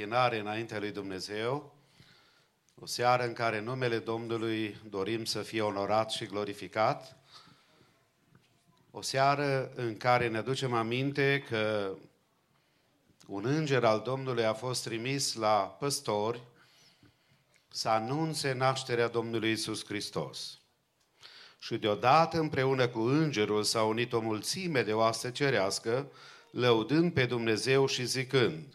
o seară de închinare înaintea lui Dumnezeu, o seară în care numele Domnului dorim să fie onorat și glorificat, o seară în care ne aducem aminte că un înger al Domnului a fost trimis la păstori să anunțe nașterea Domnului Isus Hristos. Și deodată împreună cu îngerul s-a unit o mulțime de oaste cerească, lăudând pe Dumnezeu și zicând,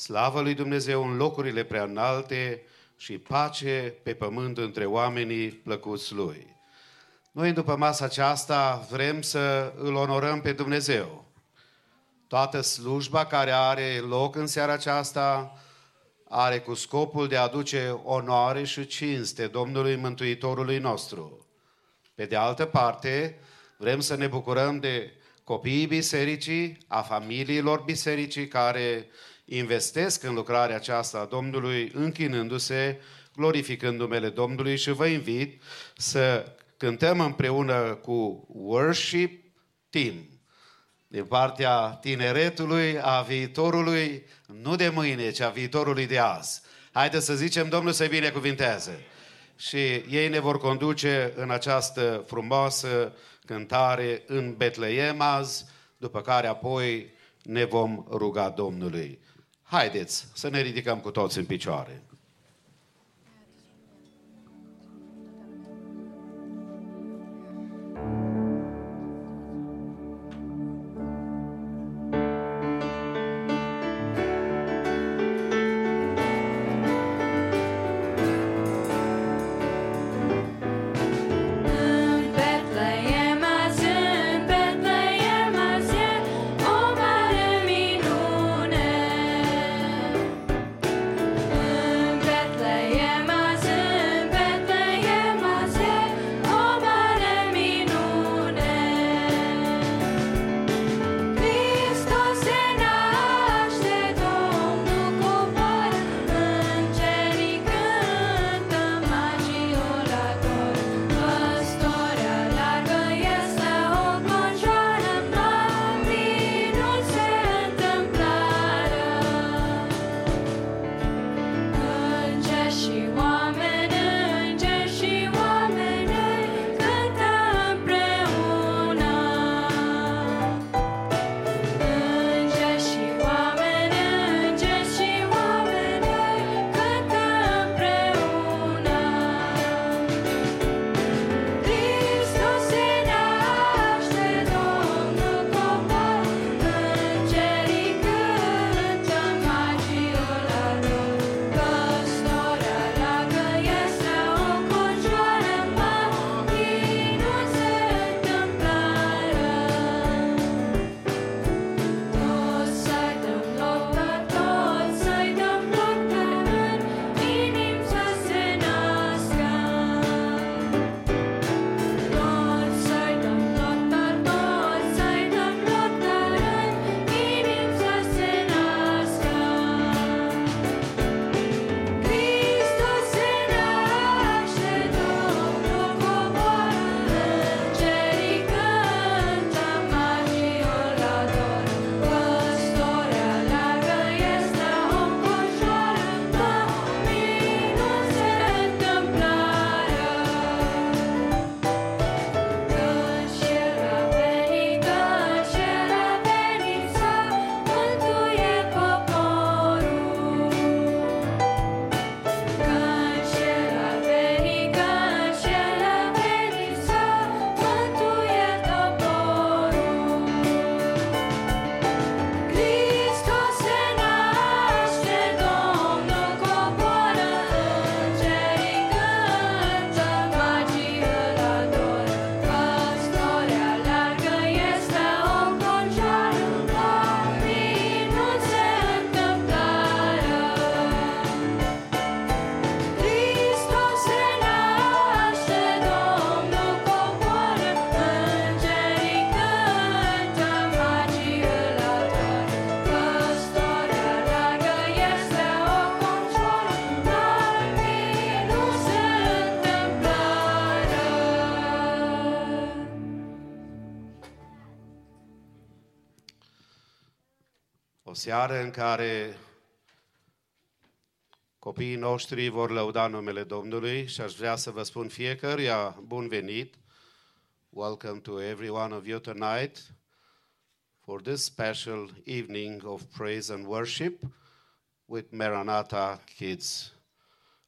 Slavă lui Dumnezeu în locurile prea înalte și pace pe pământ între oamenii plăcuți Lui. Noi, după masa aceasta, vrem să îl onorăm pe Dumnezeu. Toată slujba care are loc în seara aceasta are cu scopul de a aduce onoare și cinste Domnului Mântuitorului nostru. Pe de altă parte, vrem să ne bucurăm de copiii bisericii, a familiilor bisericii care investesc în lucrarea aceasta a Domnului, închinându-se, glorificând numele Domnului și vă invit să cântăm împreună cu Worship Team din partea tineretului, a viitorului, nu de mâine, ci a viitorului de azi. Haideți să zicem, Domnul să-i binecuvinteze. Și ei ne vor conduce în această frumoasă cântare în Betleem azi, după care apoi ne vom ruga Domnului. Haideți să ne ridicăm cu toți în picioare. Seară în care Copiii noștri vor lăuda numele Domnului și aș vrea să vă spun fiecăruia bun venit. Welcome to every one of you tonight for this special evening of praise and worship with Maranatha kids.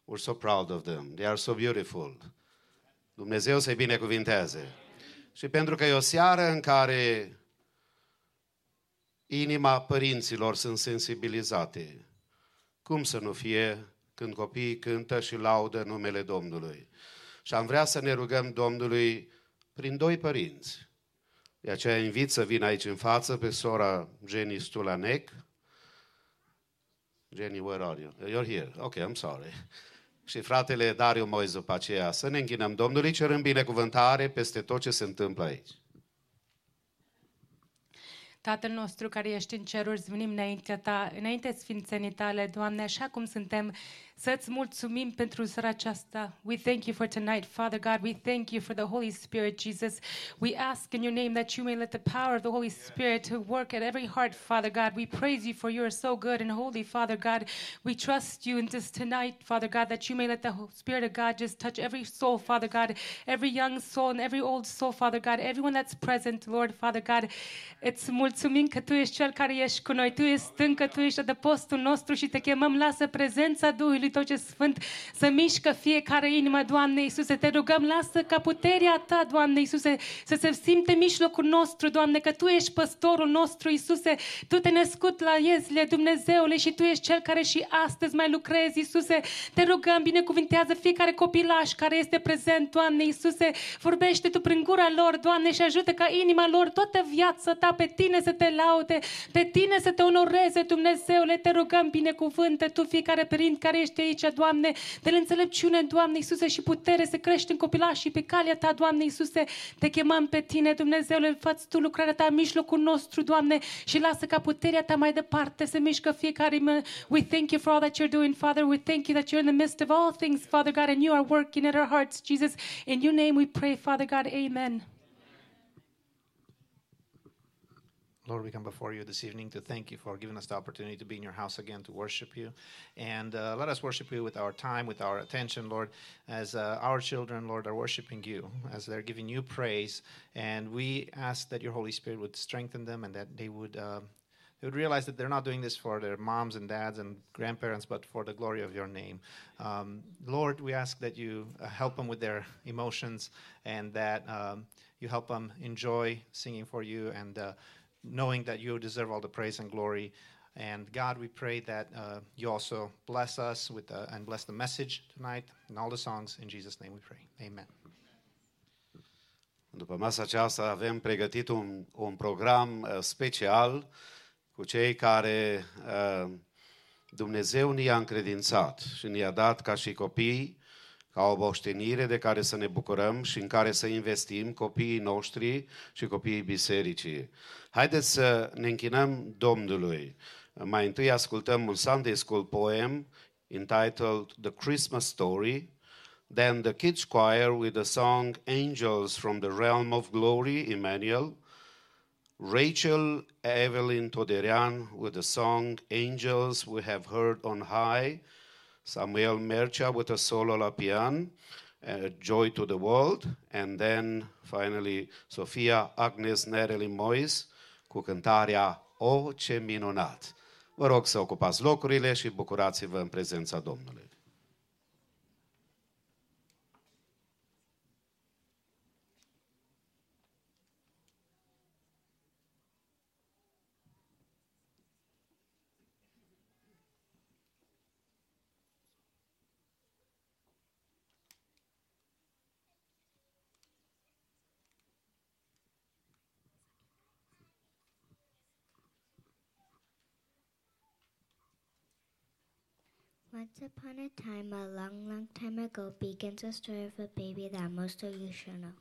We're so proud of them. They are so beautiful. Dumnezeu să-i binecuvinteze. Și pentru că e o seară în care inima părinților sunt sensibilizate, cum să nu fie când copiii cântă și laudă numele Domnului? Și am vrea să ne rugăm Domnului prin doi părinți. De aceea invit să vină aici în față pe sora Jenny Stulanec. Jenny, where are you? You're here. Ok, I'm sorry. Și fratele Dariu Moiz după aceea. Să ne închinăm Domnului, cerând binecuvântare peste tot ce se întâmplă aici. Tatăl nostru care ești în ceruri, venim înaintea ta, înainte sfințenii tale, Doamne, așa cum suntem să-ți mulțumim pentru seara aceasta. We thank you for tonight, Father God. We thank you for the Holy Spirit, Jesus. We ask in your name that you may let the power of the Holy Spirit to work at every heart, Father God. We praise you for you are so good and holy, Father God. We trust you in this tonight, Father God, that you may let the Spirit of God just touch every soul, Father God, every young soul and every old soul, Father God, everyone that's present, Lord, Father God. Îți mulțumim că Tu ești Cel care ești cu noi. Tu ești stâncă, Tu ești adăpostul nostru și te chemăm, lasă prezența Duhului Tău ce Sfânt să mișcă fiecare inimă, Doamne Iisuse. Te rugăm, lasă ca puterea Ta, Doamne Iisuse, să se simte mijlocul nostru, Doamne, că Tu ești păstorul nostru, Iisuse. Tu te născut la iezile, Dumnezeule, și Tu ești Cel care și astăzi mai lucrezi, Iisuse. Te rugăm, binecuvintează fiecare copilaș care este prezent, Doamne Iisuse. Vorbește Tu prin gura lor, Doamne, și ajută ca inima lor toată viața Ta pe Tine să te laude, pe Tine să te onoreze, Dumnezeule. Te rugăm, binecuvântă Tu fiecare părinte care ești aici, Doamne, de înțelepciune, Doamne Iisuse, și putere să crești în copilașii pe calea Ta, Doamne Iisuse. Te chemăm pe Tine, Dumnezeule, fați Tu lucrarea Ta în mijlocul nostru, Doamne, și lasă ca puterea Ta mai departe să mișcă fiecare. We thank you for all that you're doing, Father. We thank you that you're in the midst of all things, Father God, and you are working in our hearts, Jesus. In your name we pray, Father God. Amen. Lord, we come before you this evening to thank you for giving us the opportunity to be in your house again to worship you. And uh, let us worship you with our time, with our attention, Lord, as uh, our children, Lord, are worshiping you, as they're giving you praise. And we ask that your Holy Spirit would strengthen them and that they would. Uh, they would realize that they're not doing this for their moms and dads and grandparents, but for the glory of your name. Um, Lord, we ask that you uh, help them with their emotions and that um, you help them enjoy singing for you and uh, knowing that you deserve all the praise and glory. And God, we pray that uh, you also bless us with the, and bless the message tonight and all the songs. In Jesus' name we pray. Amen. După masa aceasta avem pregătit un, un program uh, special cu cei care uh, Dumnezeu ne-a încredințat și ne-a dat ca și copii, ca o moștenire de care să ne bucurăm și în care să investim copiii noștri și copiii bisericii. Haideți să ne închinăm Domnului. Mai întâi ascultăm un Sunday School poem entitled The Christmas Story, then the kids choir with the song Angels from the Realm of Glory, Emmanuel, Rachel Evelyn Toderian with the song Angels We Have Heard on High, Samuel Mercha with a solo la piano, uh, Joy to the World, and then finally Sofia Agnes Nereli Mois cu cântarea O, ce minunat! Vă rog să ocupați locurile și bucurați-vă în prezența Domnului. Once upon a time, a long, long time ago, begins a story of a baby that most of you should know.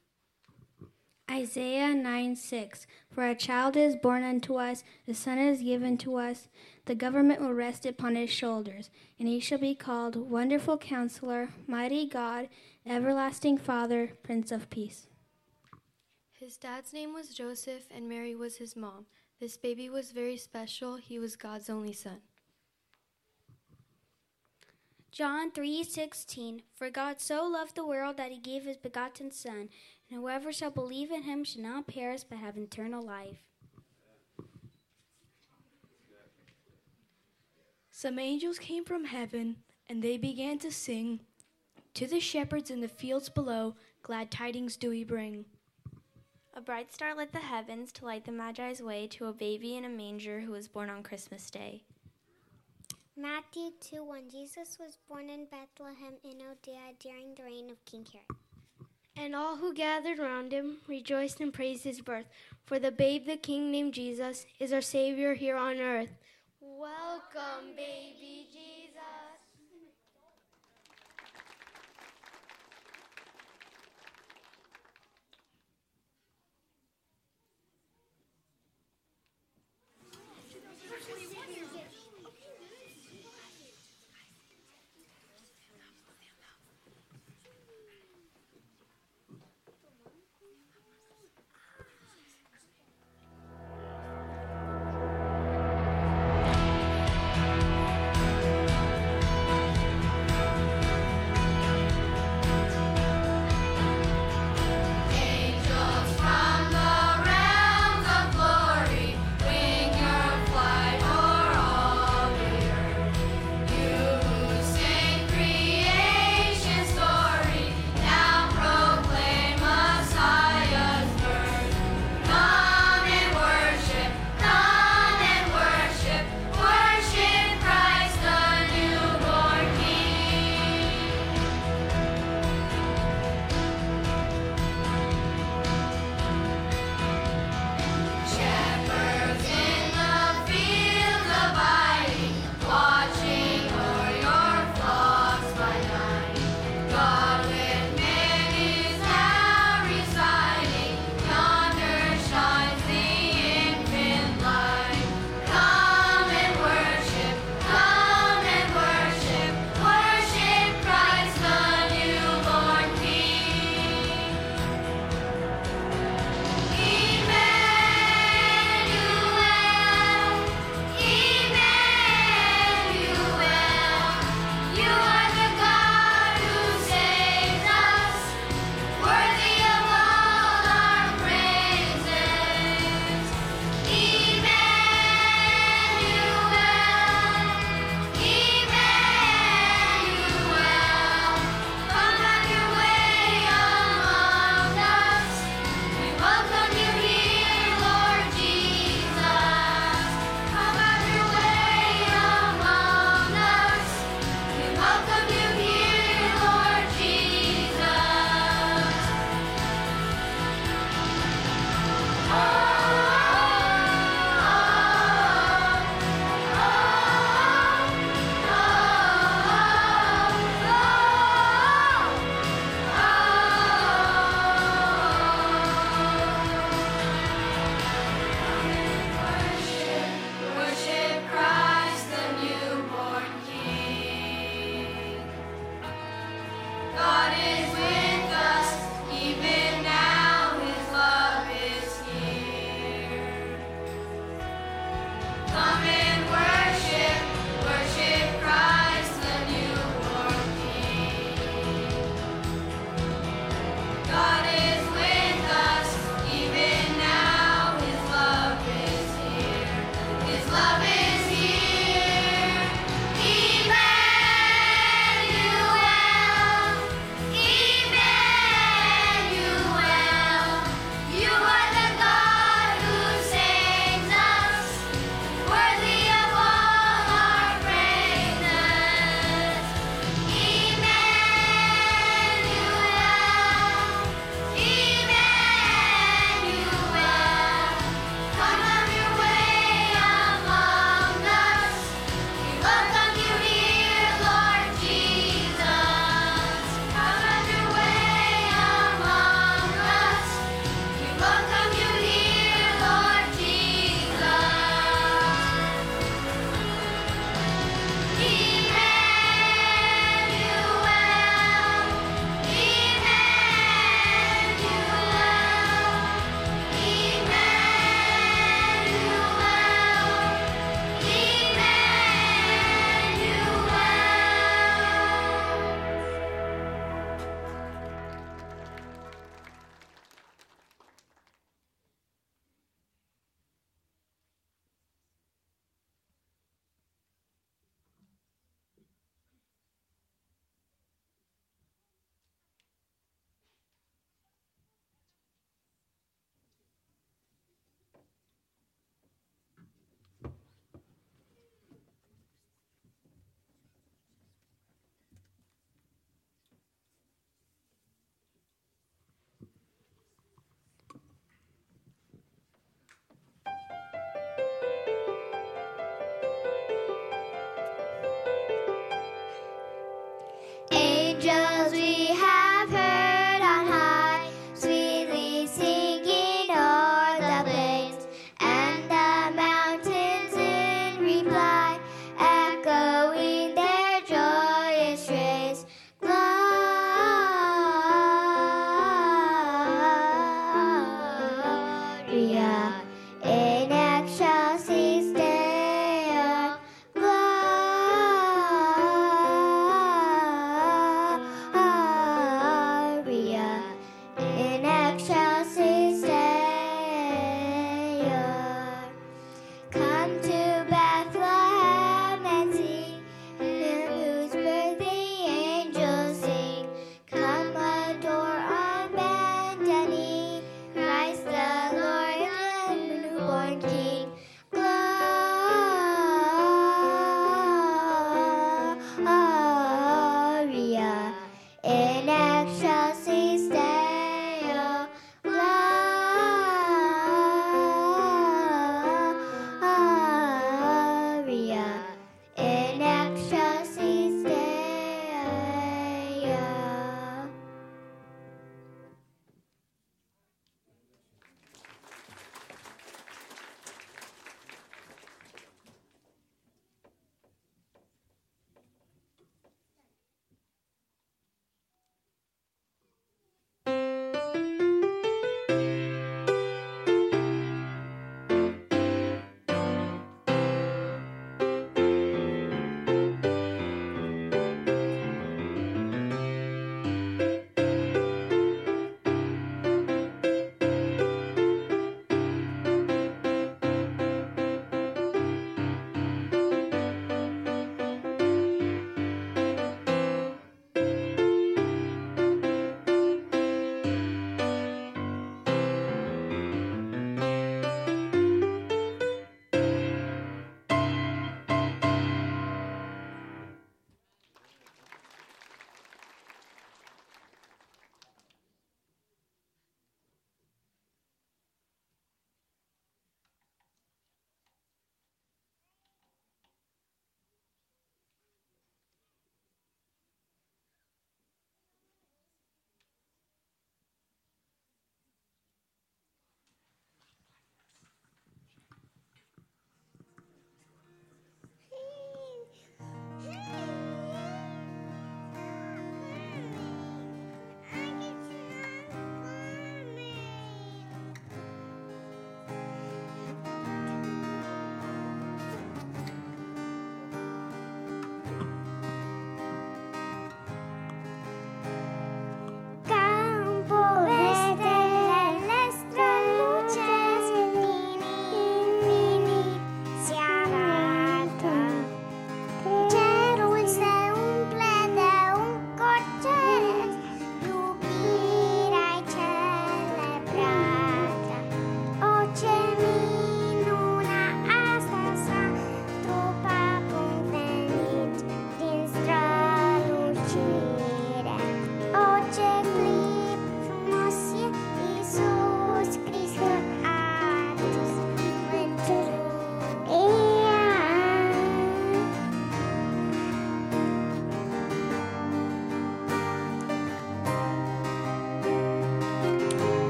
Isaiah 9 6 For a child is born unto us, a son is given to us, the government will rest upon his shoulders, and he shall be called Wonderful Counselor, Mighty God, Everlasting Father, Prince of Peace. His dad's name was Joseph, and Mary was his mom. This baby was very special. He was God's only son. John 3:16 For God so loved the world that he gave his begotten son and whoever shall believe in him shall not perish but have eternal life. Some angels came from heaven and they began to sing to the shepherds in the fields below glad tidings do we bring. A bright star lit the heavens to light the Magi's way to a baby in a manger who was born on Christmas Day. Matthew 2 1 Jesus was born in Bethlehem in Judea during the reign of King Herod. And all who gathered round him rejoiced and praised his birth. For the babe, the king named Jesus, is our Savior here on earth. Welcome, baby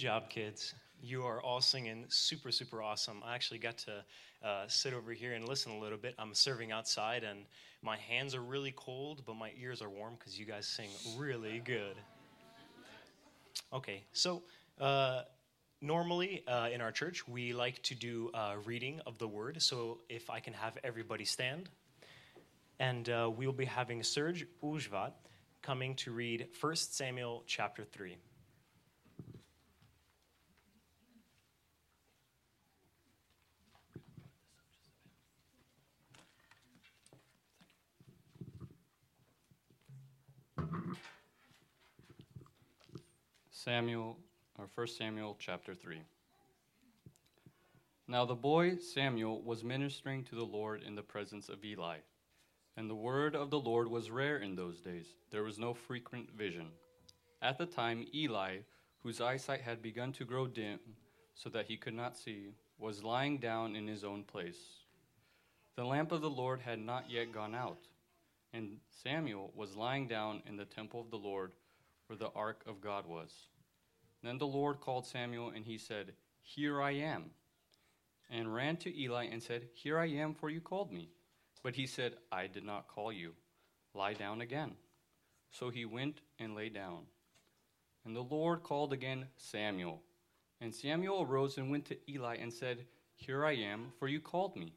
job, kids. You are all singing super, super awesome. I actually got to uh, sit over here and listen a little bit. I'm serving outside, and my hands are really cold, but my ears are warm because you guys sing really good. Okay, so uh, normally uh, in our church, we like to do a reading of the word. So if I can have everybody stand. And uh, we will be having Serge Ujvat coming to read 1 Samuel chapter 3. Samuel, or 1 Samuel chapter 3. Now the boy Samuel was ministering to the Lord in the presence of Eli. And the word of the Lord was rare in those days. There was no frequent vision. At the time, Eli, whose eyesight had begun to grow dim so that he could not see, was lying down in his own place. The lamp of the Lord had not yet gone out, and Samuel was lying down in the temple of the Lord where the ark of God was. Then the Lord called Samuel, and he said, Here I am. And ran to Eli and said, Here I am, for you called me. But he said, I did not call you. Lie down again. So he went and lay down. And the Lord called again Samuel. And Samuel arose and went to Eli and said, Here I am, for you called me.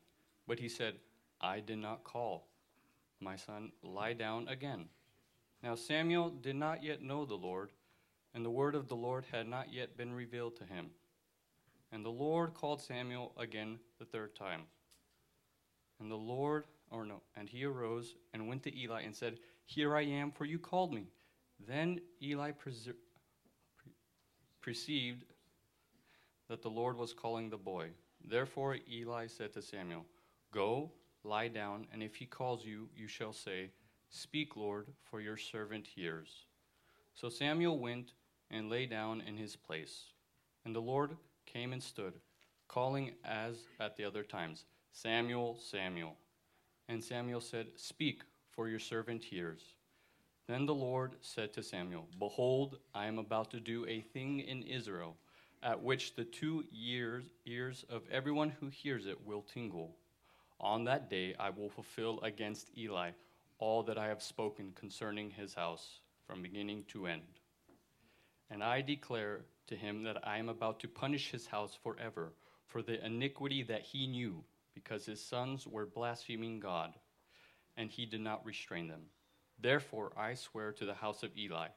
But he said, I did not call. My son, lie down again. Now Samuel did not yet know the Lord, and the word of the Lord had not yet been revealed to him. And the Lord called Samuel again the third time. And the Lord, or no, and he arose and went to Eli and said, Here I am, for you called me. Then Eli perceived that the Lord was calling the boy. Therefore Eli said to Samuel, Go, lie down, and if he calls you, you shall say, Speak, Lord, for your servant hears. So Samuel went and lay down in his place. And the Lord came and stood, calling as at the other times, Samuel, Samuel. And Samuel said, Speak, for your servant hears. Then the Lord said to Samuel, Behold, I am about to do a thing in Israel, at which the two ears, ears of everyone who hears it will tingle. On that day I will fulfill against Eli all that I have spoken concerning his house from beginning to end. And I declare to him that I am about to punish his house forever for the iniquity that he knew, because his sons were blaspheming God, and he did not restrain them. Therefore I swear to the house of Eli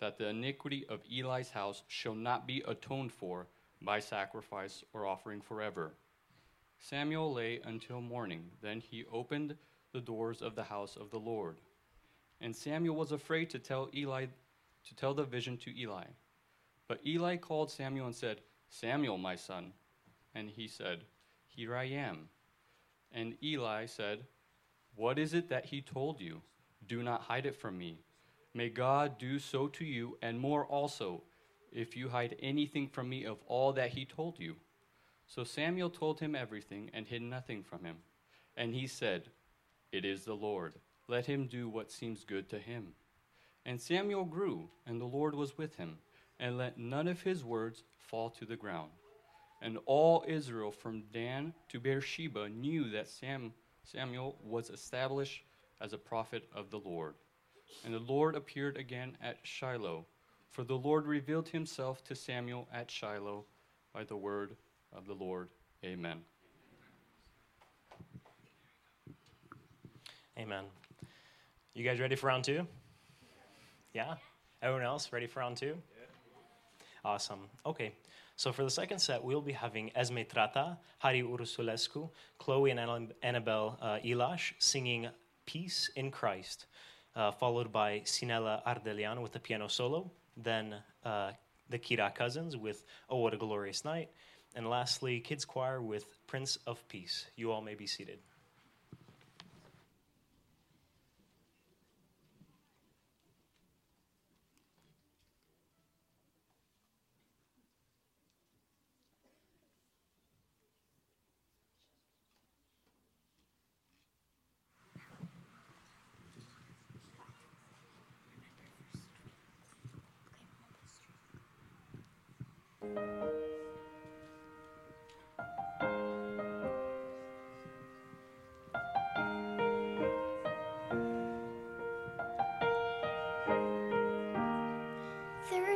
that the iniquity of Eli's house shall not be atoned for by sacrifice or offering forever. Samuel lay until morning. Then he opened the doors of the house of the Lord. And Samuel was afraid to tell Eli to tell the vision to Eli. But Eli called Samuel and said, Samuel, my son. And he said, Here I am. And Eli said, What is it that he told you? Do not hide it from me. May God do so to you, and more also, if you hide anything from me of all that he told you. So Samuel told him everything and hid nothing from him. And he said, It is the Lord. Let him do what seems good to him. And Samuel grew, and the Lord was with him, and let none of his words fall to the ground. And all Israel from Dan to Beersheba knew that Sam, Samuel was established as a prophet of the Lord. And the Lord appeared again at Shiloh, for the Lord revealed himself to Samuel at Shiloh by the word of the Lord. Amen. Amen. You guys ready for round two? Yeah? Everyone else ready for round two? Yeah. Awesome. Okay. So for the second set, we'll be having Esme Trata, Hari Urusulescu, Chloe and Annabelle uh, Ilash singing Peace in Christ, uh, followed by Sinella Ardelian with the piano solo, then uh, the Kira Cousins with Oh What a Glorious Night, and lastly, Kids Choir with Prince of Peace. You all may be seated.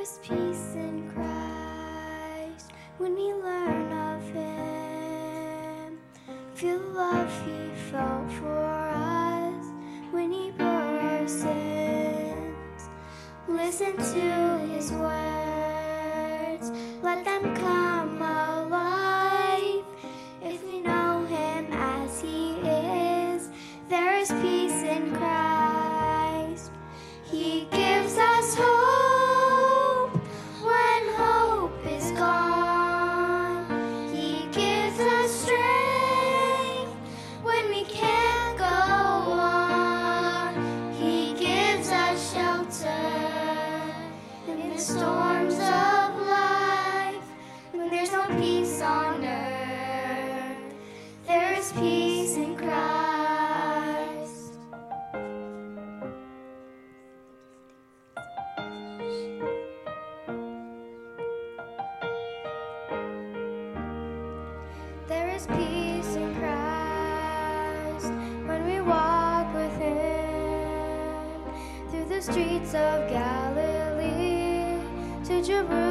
is peace in Christ when we learn of Him. Feel the love He felt for us when He bore our sins. Listen to His word. mirror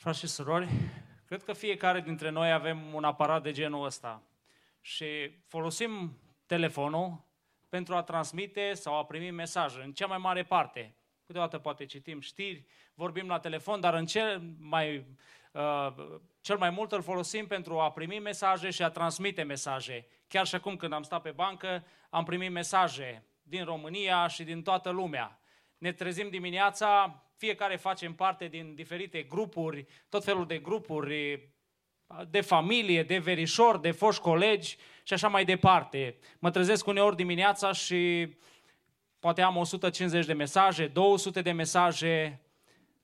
Frați și surori, cred că fiecare dintre noi avem un aparat de genul ăsta și folosim telefonul pentru a transmite sau a primi mesaje, în cea mai mare parte. Câteodată poate citim știri, vorbim la telefon, dar în cel mai, uh, cel mai mult îl folosim pentru a primi mesaje și a transmite mesaje. Chiar și acum când am stat pe bancă, am primit mesaje din România și din toată lumea. Ne trezim dimineața, fiecare facem parte din diferite grupuri, tot felul de grupuri de familie, de verișori, de foști colegi și așa mai departe. Mă trezesc uneori dimineața și poate am 150 de mesaje, 200 de mesaje,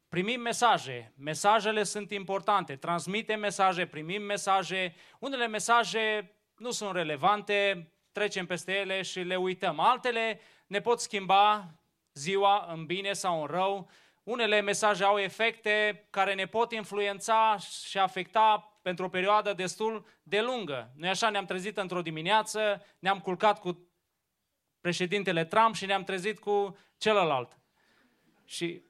primim mesaje, mesajele sunt importante, transmitem mesaje, primim mesaje, unele mesaje nu sunt relevante, trecem peste ele și le uităm. Altele ne pot schimba ziua în bine sau în rău. Unele mesaje au efecte care ne pot influența și afecta pentru o perioadă destul de lungă. Noi așa ne-am trezit într-o dimineață, ne-am culcat cu președintele Trump și ne-am trezit cu celălalt. Și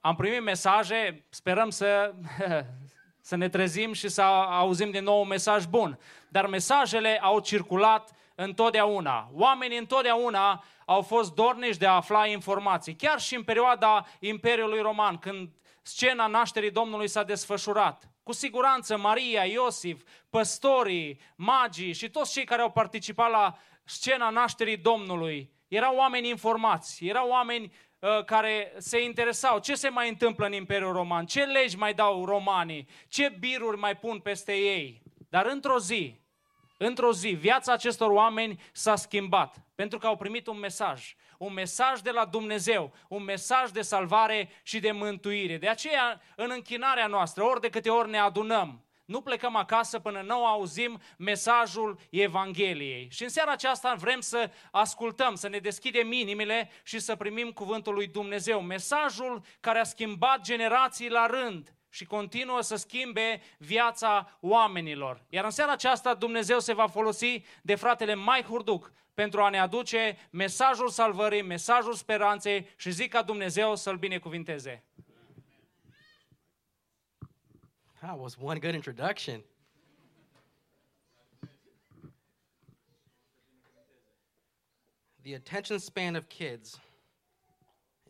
am primit mesaje, sperăm să, să ne trezim și să auzim din nou un mesaj bun. Dar mesajele au circulat întotdeauna. Oamenii întotdeauna au fost dornici de a afla informații. Chiar și în perioada Imperiului Roman, când scena nașterii Domnului s-a desfășurat. Cu siguranță Maria, Iosif, păstorii, magii și toți cei care au participat la scena nașterii Domnului erau oameni informați, erau oameni uh, care se interesau ce se mai întâmplă în Imperiul Roman, ce legi mai dau romanii, ce biruri mai pun peste ei. Dar într-o zi, într-o zi, viața acestor oameni s-a schimbat pentru că au primit un mesaj. Un mesaj de la Dumnezeu, un mesaj de salvare și de mântuire. De aceea, în închinarea noastră, ori de câte ori ne adunăm, nu plecăm acasă până nu auzim mesajul Evangheliei. Și în seara aceasta vrem să ascultăm, să ne deschidem inimile și să primim cuvântul lui Dumnezeu. Mesajul care a schimbat generații la rând și continuă să schimbe viața oamenilor. Iar în seara aceasta Dumnezeu se va folosi de fratele Mike Hurduc pentru a ne aduce mesajul salvării, mesajul speranței și zic ca Dumnezeu să-l binecuvinteze. That was one good introduction. The attention span of kids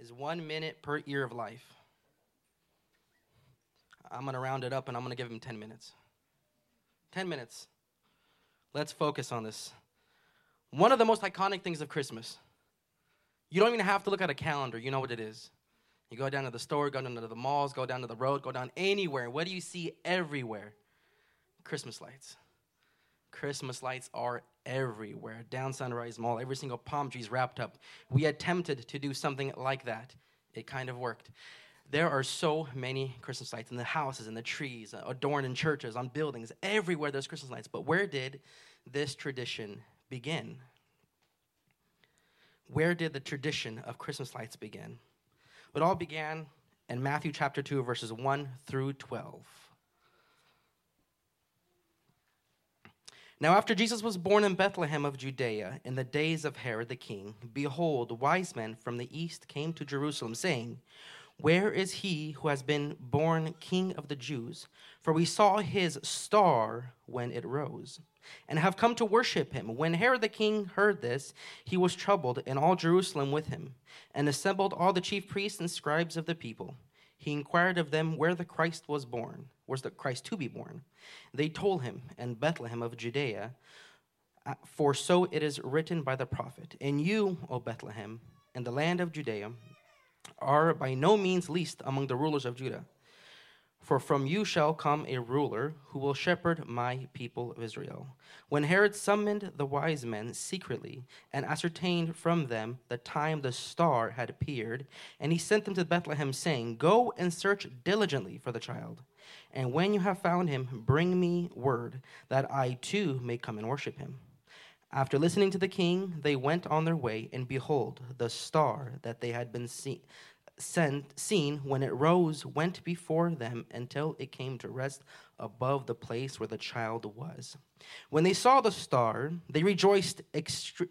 is one minute per year of life. I'm going to round it up and I'm going to give him 10 minutes. 10 minutes. Let's focus on this. One of the most iconic things of Christmas. You don't even have to look at a calendar, you know what it is. You go down to the store, go down to the malls, go down to the road, go down anywhere. What do you see everywhere? Christmas lights. Christmas lights are everywhere. Down Sunrise Mall, every single palm tree is wrapped up. We attempted to do something like that. It kind of worked. There are so many Christmas lights in the houses, in the trees, uh, adorned in churches, on buildings. Everywhere there's Christmas lights. But where did this tradition begin? Where did the tradition of Christmas lights begin? It all began in Matthew chapter 2, verses 1 through 12. Now, after Jesus was born in Bethlehem of Judea in the days of Herod the king, behold, wise men from the east came to Jerusalem, saying, Where is he who has been born king of the Jews? For we saw his star when it rose, and have come to worship him. When Herod the king heard this, he was troubled, and all Jerusalem with him, and assembled all the chief priests and scribes of the people. He inquired of them where the Christ was born, where's the Christ to be born. They told him, in Bethlehem of Judea, uh, for so it is written by the prophet, And you, O Bethlehem, in the land of Judea, are by no means least among the rulers of Judah. For from you shall come a ruler who will shepherd my people of Israel. When Herod summoned the wise men secretly and ascertained from them the time the star had appeared, and he sent them to Bethlehem, saying, Go and search diligently for the child. And when you have found him, bring me word, that I too may come and worship him. After listening to the king, they went on their way, and behold, the star that they had been seen sent, seen when it rose went before them until it came to rest above the place where the child was. When they saw the star, they rejoiced extre-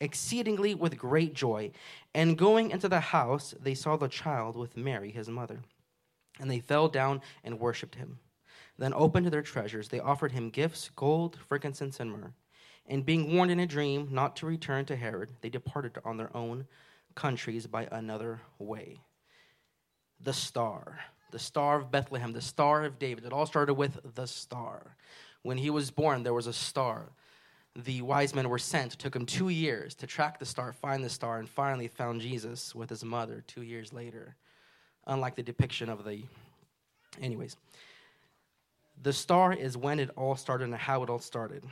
exceedingly with great joy. And going into the house, they saw the child with Mary, his mother. And they fell down and worshipped him. Then, open to their treasures, they offered him gifts gold, frankincense, and myrrh. And being warned in a dream not to return to Herod, they departed on their own countries by another way. The star, the star of Bethlehem, the star of David. It all started with the star. When he was born, there was a star. The wise men were sent. It took them two years to track the star, find the star, and finally found Jesus with his mother two years later. Unlike the depiction of the. Anyways, the star is when it all started and how it all started.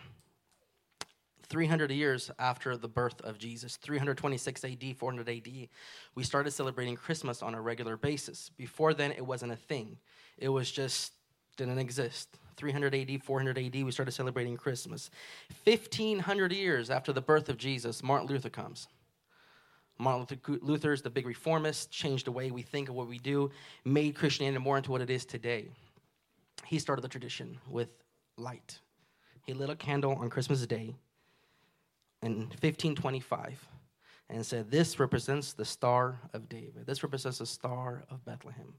300 years after the birth of Jesus, 326 AD, 400 AD, we started celebrating Christmas on a regular basis. Before then, it wasn't a thing. It was just didn't exist. 300 AD, 400 AD, we started celebrating Christmas. 1500 years after the birth of Jesus, Martin Luther comes. Martin Luther is the big reformist, changed the way we think of what we do, made Christianity more into what it is today. He started the tradition with light. He lit a candle on Christmas Day in 1525 and said, This represents the Star of David. This represents the Star of Bethlehem.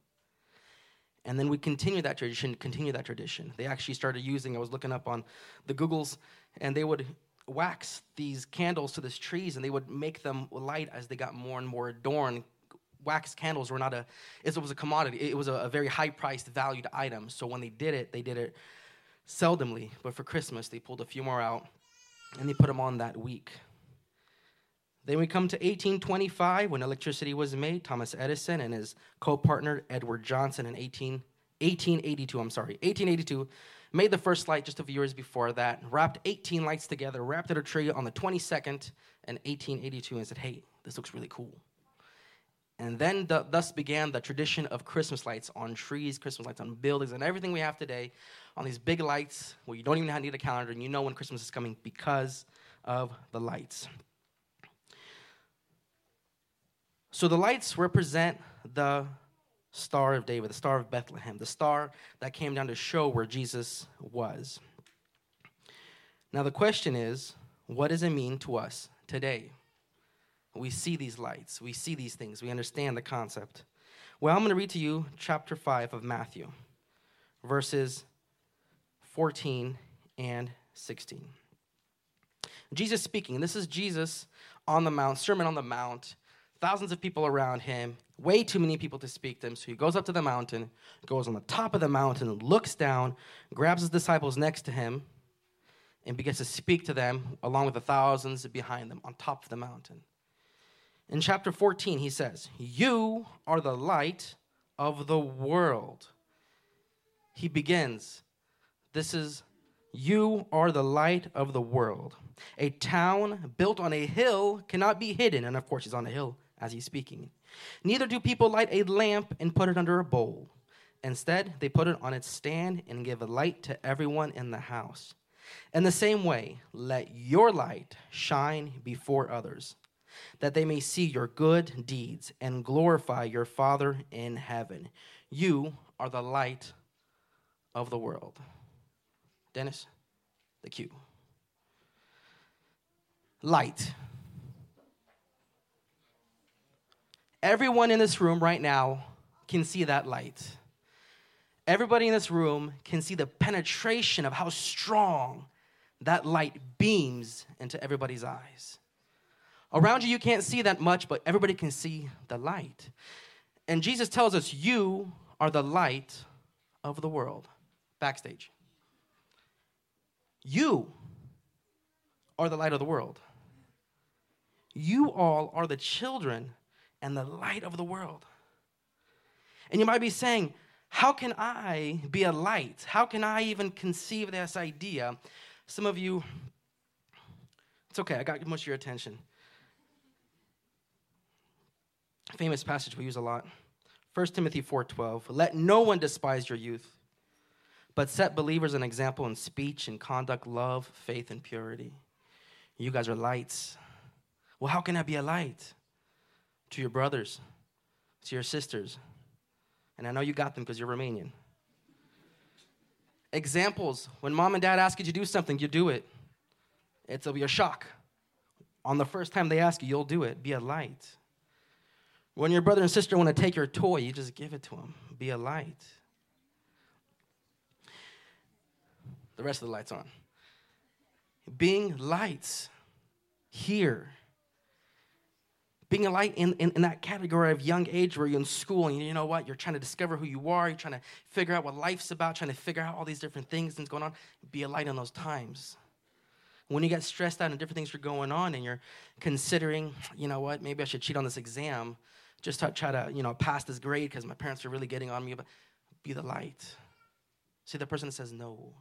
And then we continue that tradition, continue that tradition. They actually started using, I was looking up on the Googles, and they would wax these candles to these trees and they would make them light as they got more and more adorned. Wax candles were not a, it was a commodity. It was a, a very high priced, valued item. So when they did it, they did it seldomly. But for Christmas, they pulled a few more out and they put them on that week. Then we come to 1825 when electricity was made. Thomas Edison and his co-partner Edward Johnson in 18, 1882, I'm sorry, 1882, made the first light just a few years before that, wrapped 18 lights together, wrapped it a tree on the 22nd in 1882 and said, hey, this looks really cool. And then the, thus began the tradition of Christmas lights on trees, Christmas lights on buildings, and everything we have today on these big lights where you don't even need a calendar and you know when Christmas is coming because of the lights. So the lights represent the Star of David, the Star of Bethlehem, the star that came down to show where Jesus was. Now, the question is what does it mean to us today? We see these lights, we see these things, we understand the concept. Well, I'm going to read to you chapter 5 of Matthew, verses 14 and 16. Jesus speaking. This is Jesus on the Mount, Sermon on the Mount, thousands of people around him, way too many people to speak to him. So he goes up to the mountain, goes on the top of the mountain, looks down, grabs his disciples next to him, and begins to speak to them along with the thousands behind them on top of the mountain. In chapter 14, he says, You are the light of the world. He begins this is, you are the light of the world. A town built on a hill cannot be hidden. And of course, he's on a hill as he's speaking. Neither do people light a lamp and put it under a bowl. Instead, they put it on its stand and give a light to everyone in the house. In the same way, let your light shine before others, that they may see your good deeds and glorify your Father in heaven. You are the light of the world. Dennis, the cue. Light. Everyone in this room right now can see that light. Everybody in this room can see the penetration of how strong that light beams into everybody's eyes. Around you, you can't see that much, but everybody can see the light. And Jesus tells us, You are the light of the world. Backstage. You are the light of the world. You all are the children and the light of the world. And you might be saying, How can I be a light? How can I even conceive this idea? Some of you, it's okay, I got much of your attention. Famous passage we use a lot. 1 Timothy 4:12. Let no one despise your youth but set believers an example in speech and conduct, love, faith, and purity. You guys are lights. Well, how can I be a light? To your brothers, to your sisters. And I know you got them because you're Romanian. Examples when mom and dad ask you to do something, you do it. It'll be a shock. On the first time they ask you, you'll do it. Be a light. When your brother and sister want to take your toy, you just give it to them. be a light. The rest of the lights on. Being lights here. Being a light in, in, in, that category of young age where you're in school and you know what? You're trying to discover who you are. You're trying to figure out what life's about, trying to figure out all these different things that's going on. Be a light in those times. When you get stressed out and different things are going on and you're considering, you know what, maybe I should cheat on this exam just to try to, you know, pass this grade because my parents are really getting on me. But be the light. See the person that says no.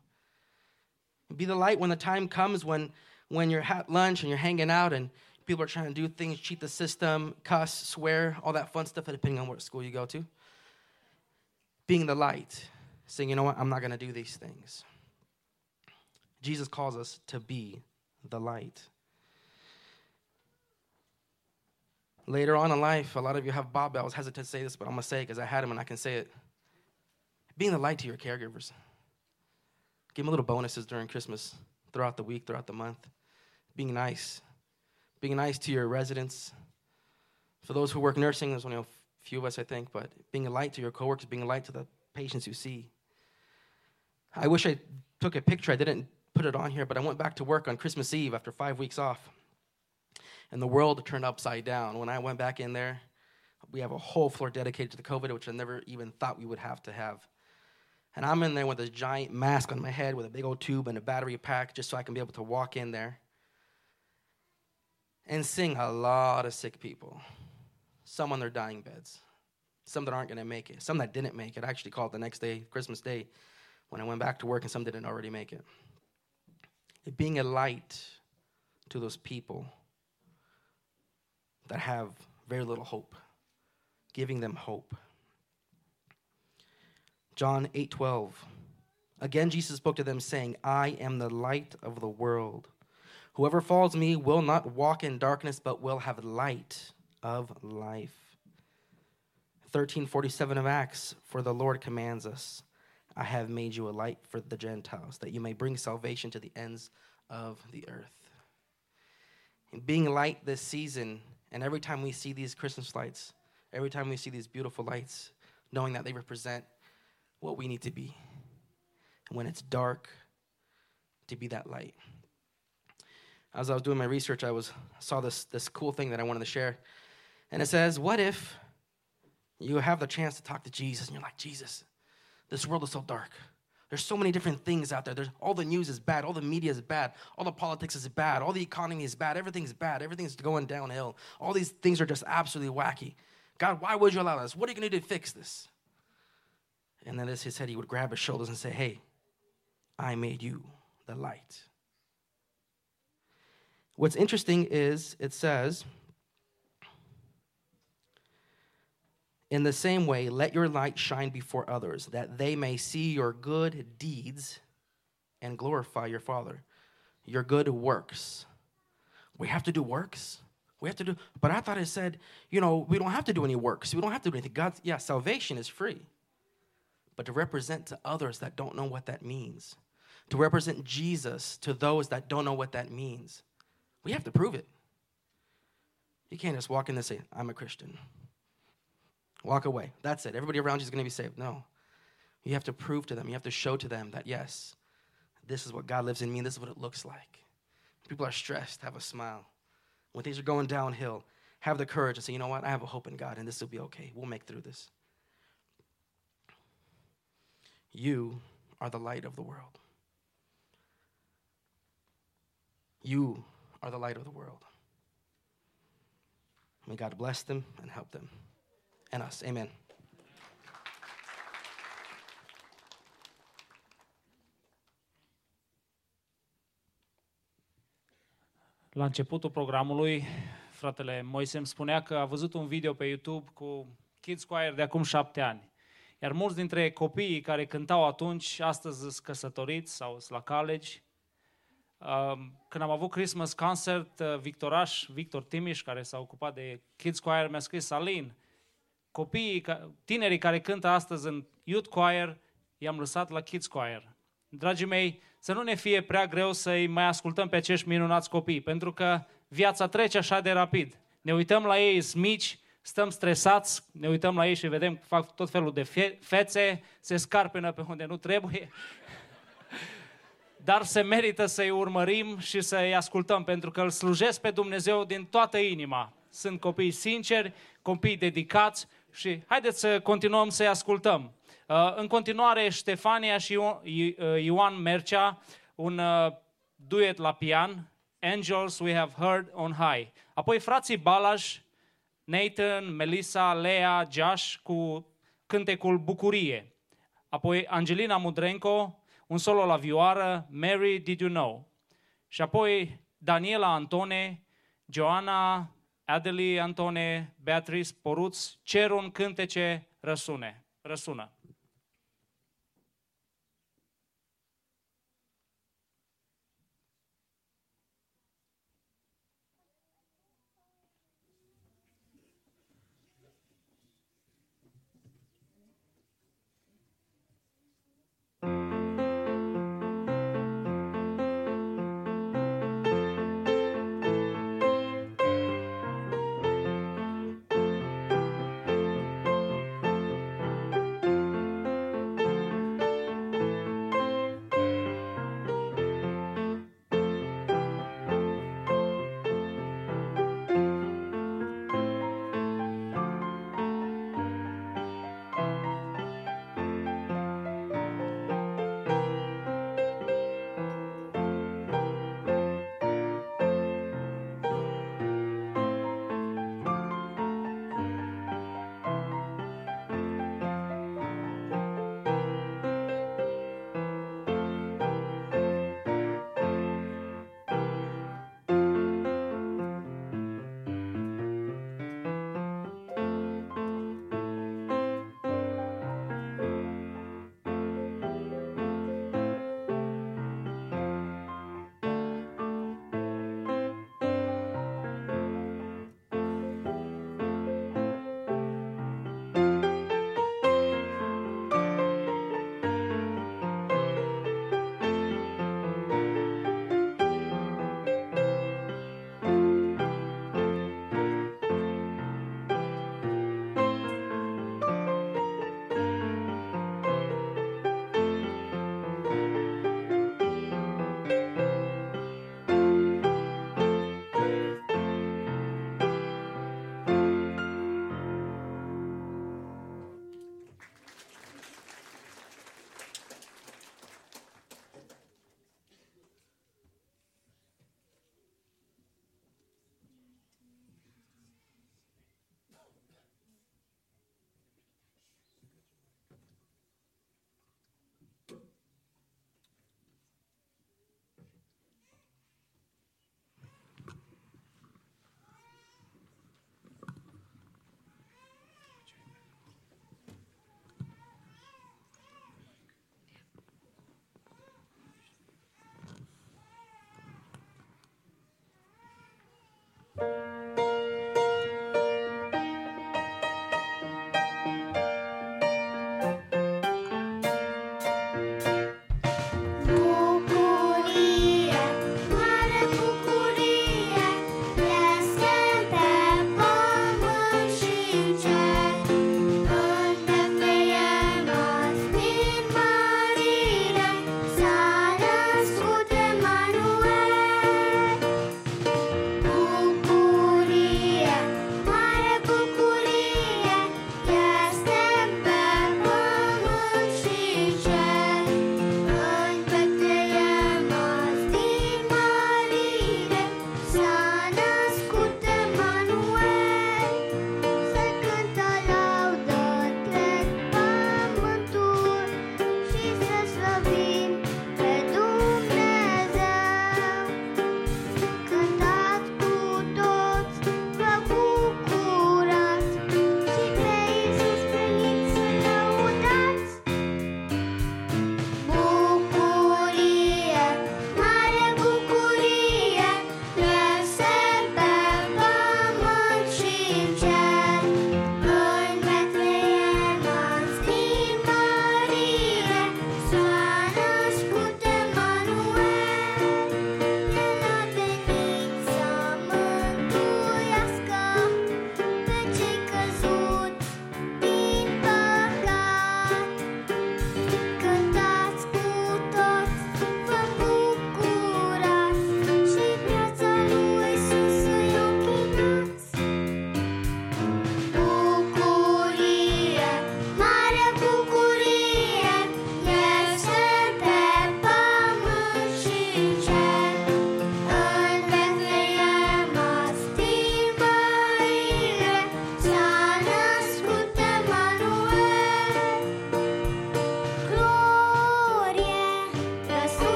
Be the light when the time comes when when you're at lunch and you're hanging out and people are trying to do things, cheat the system, cuss, swear, all that fun stuff, depending on what school you go to. Being the light, saying, you know what, I'm not going to do these things. Jesus calls us to be the light. Later on in life, a lot of you have Bob. I was hesitant to say this, but I'm going to say it because I had him and I can say it. Being the light to your caregivers. Give them little bonuses during Christmas, throughout the week, throughout the month. Being nice. Being nice to your residents. For those who work nursing, there's only a few of us, I think, but being a light to your coworkers, being a light to the patients you see. I wish I took a picture. I didn't put it on here, but I went back to work on Christmas Eve after five weeks off. And the world turned upside down. When I went back in there, we have a whole floor dedicated to the COVID, which I never even thought we would have to have. And I'm in there with this giant mask on my head with a big old tube and a battery pack just so I can be able to walk in there and sing a lot of sick people. Some on their dying beds, some that aren't going to make it, some that didn't make it. I actually called the next day, Christmas Day, when I went back to work, and some didn't already make it. it being a light to those people that have very little hope, giving them hope. John 8:12. Again Jesus spoke to them saying, "I am the light of the world. Whoever follows me will not walk in darkness but will have light of life." 1347 of Acts, for the Lord commands us, I have made you a light for the Gentiles, that you may bring salvation to the ends of the earth. And being light this season, and every time we see these Christmas lights, every time we see these beautiful lights, knowing that they represent what we need to be. And when it's dark, to be that light. As I was doing my research, I was saw this this cool thing that I wanted to share. And it says, What if you have the chance to talk to Jesus and you're like, Jesus, this world is so dark. There's so many different things out there. There's, all the news is bad. All the media is bad. All the politics is bad. All the economy is bad. Everything's bad. Everything's going downhill. All these things are just absolutely wacky. God, why would you allow this? What are you going to do to fix this? And then as he said, he would grab his shoulders and say, Hey, I made you the light. What's interesting is it says, In the same way, let your light shine before others, that they may see your good deeds and glorify your Father. Your good works. We have to do works. We have to do, but I thought it said, you know, we don't have to do any works. We don't have to do anything. God, yeah, salvation is free but to represent to others that don't know what that means, to represent Jesus to those that don't know what that means. We have to prove it. You can't just walk in and say, I'm a Christian. Walk away. That's it. Everybody around you is going to be saved. No. You have to prove to them, you have to show to them that, yes, this is what God lives in me, and this is what it looks like. People are stressed, have a smile. When things are going downhill, have the courage to say, you know what, I have a hope in God, and this will be okay. We'll make through this. You are the light of the world. You are the light of the world. May God bless them and help them and us. Amen. La începutul programului, fratele Moise îmi spunea că a văzut un video pe YouTube cu Kids Choir de acum șapte ani. Iar mulți dintre copiii care cântau atunci, astăzi sunt căsătoriți sau sunt la college. Um, când am avut Christmas concert, uh, Victoraș, Victor Timiș, care s-a ocupat de Kids Choir, mi-a scris, Alin, copiii, tinerii care cântă astăzi în Youth Choir, i-am lăsat la Kids Choir. Dragii mei, să nu ne fie prea greu să-i mai ascultăm pe acești minunați copii, pentru că viața trece așa de rapid. Ne uităm la ei, sunt mici, stăm stresați, ne uităm la ei și vedem că fac tot felul de fe- fețe, se scarpenă pe unde nu trebuie. Dar se merită să-i urmărim și să-i ascultăm, pentru că îl slujesc pe Dumnezeu din toată inima. Sunt copii sinceri, copii dedicați și haideți să continuăm să-i ascultăm. Uh, În continuare, Ștefania și Io- I- uh, Ioan Mercea, un uh, duet la pian, Angels We Have Heard on High. Apoi frații Balaj, Nathan, Melissa, Lea, Josh cu cântecul Bucurie. Apoi Angelina Mudrenco, un solo la vioară, Mary Did You Know. Și apoi Daniela Antone, Joana, Adelie Antone, Beatrice Poruț, cer un cântece răsune, răsună.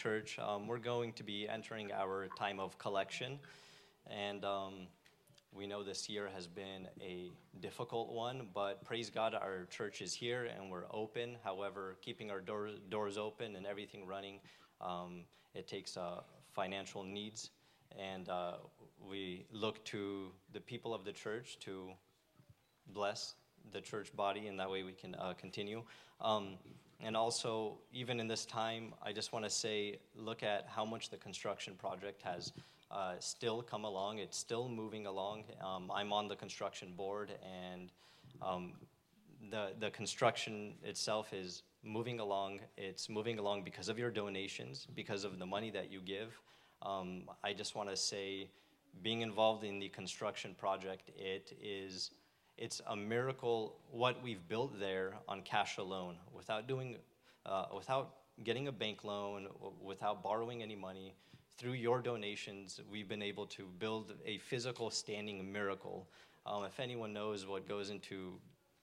Church. Um, we're going to be entering our time of collection, and um, we know this year has been a difficult one, but praise God, our church is here and we're open. However, keeping our door, doors open and everything running, um, it takes uh, financial needs, and uh, we look to the people of the church to bless the church body, and that way we can uh, continue. Um, and also, even in this time, I just want to say look at how much the construction project has uh, still come along. It's still moving along. Um, I'm on the construction board, and um, the, the construction itself is moving along. It's moving along because of your donations, because of the money that you give. Um, I just want to say, being involved in the construction project, it is it's a miracle what we've built there on cash alone without doing uh, without getting a bank loan without borrowing any money. Through your donations we've been able to build a physical standing miracle. Um, if anyone knows what goes into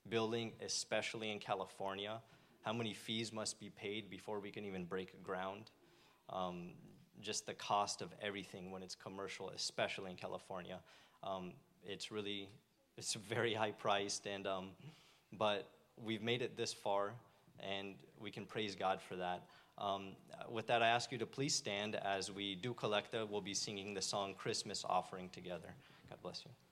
building especially in california how many fees must be paid before we can even break ground? Um, just the cost of everything when it's commercial especially in california. Um, it's really it's very high priced and um, but we've made it this far and we can praise god for that. Um, with that i ask you to please stand as we do collecta. We'll be singing the song christmas offering together. God bless you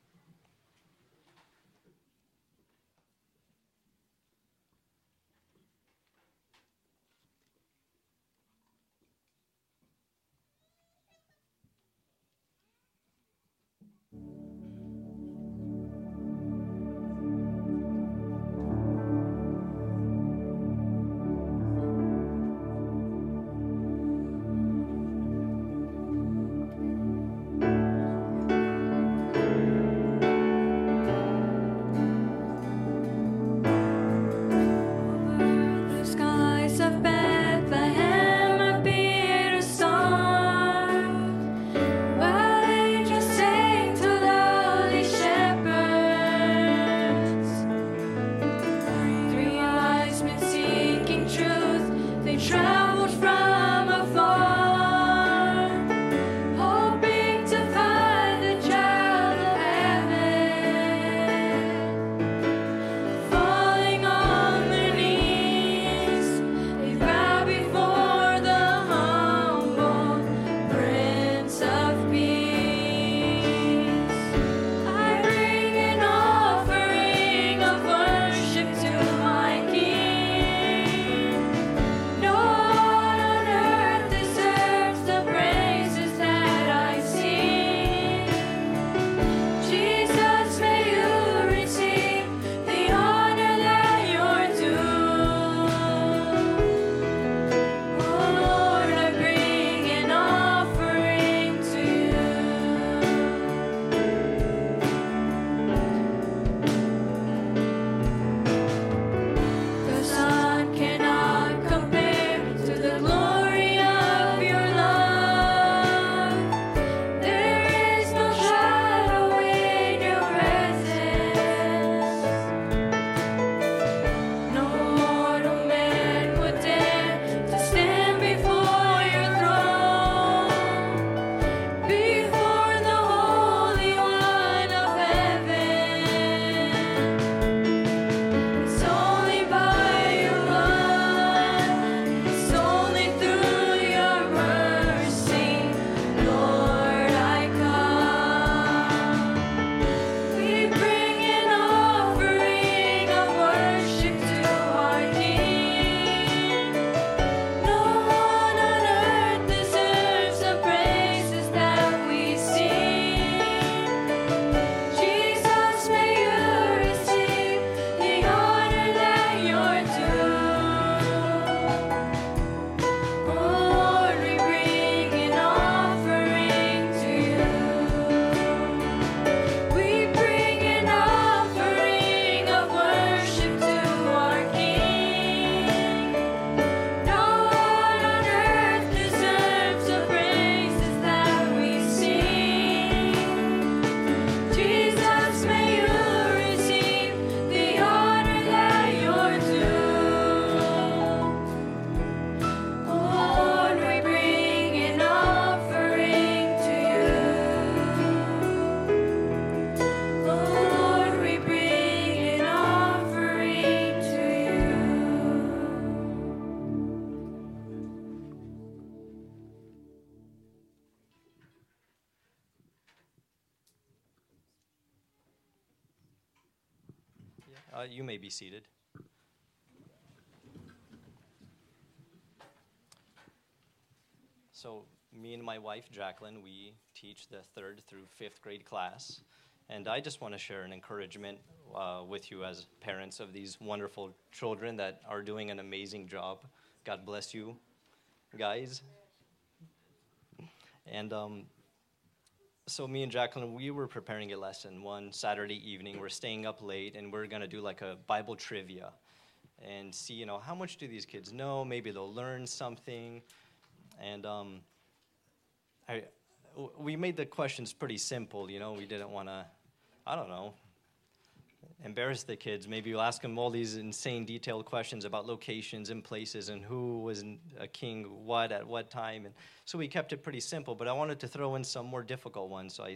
be seated. So, me and my wife, Jacqueline, we teach the third through fifth grade class. And I just want to share an encouragement uh, with you as parents of these wonderful children that are doing an amazing job. God bless you, guys. And um, so, me and Jacqueline, we were preparing a lesson one Saturday evening. We're staying up late and we're going to do like a Bible trivia and see, you know, how much do these kids know? Maybe they'll learn something. And um, I, we made the questions pretty simple, you know. We didn't want to, I don't know, embarrass the kids. Maybe you'll ask them all these insane, detailed questions about locations and places and who was a king, what at what time. And so we kept it pretty simple. But I wanted to throw in some more difficult ones. So I,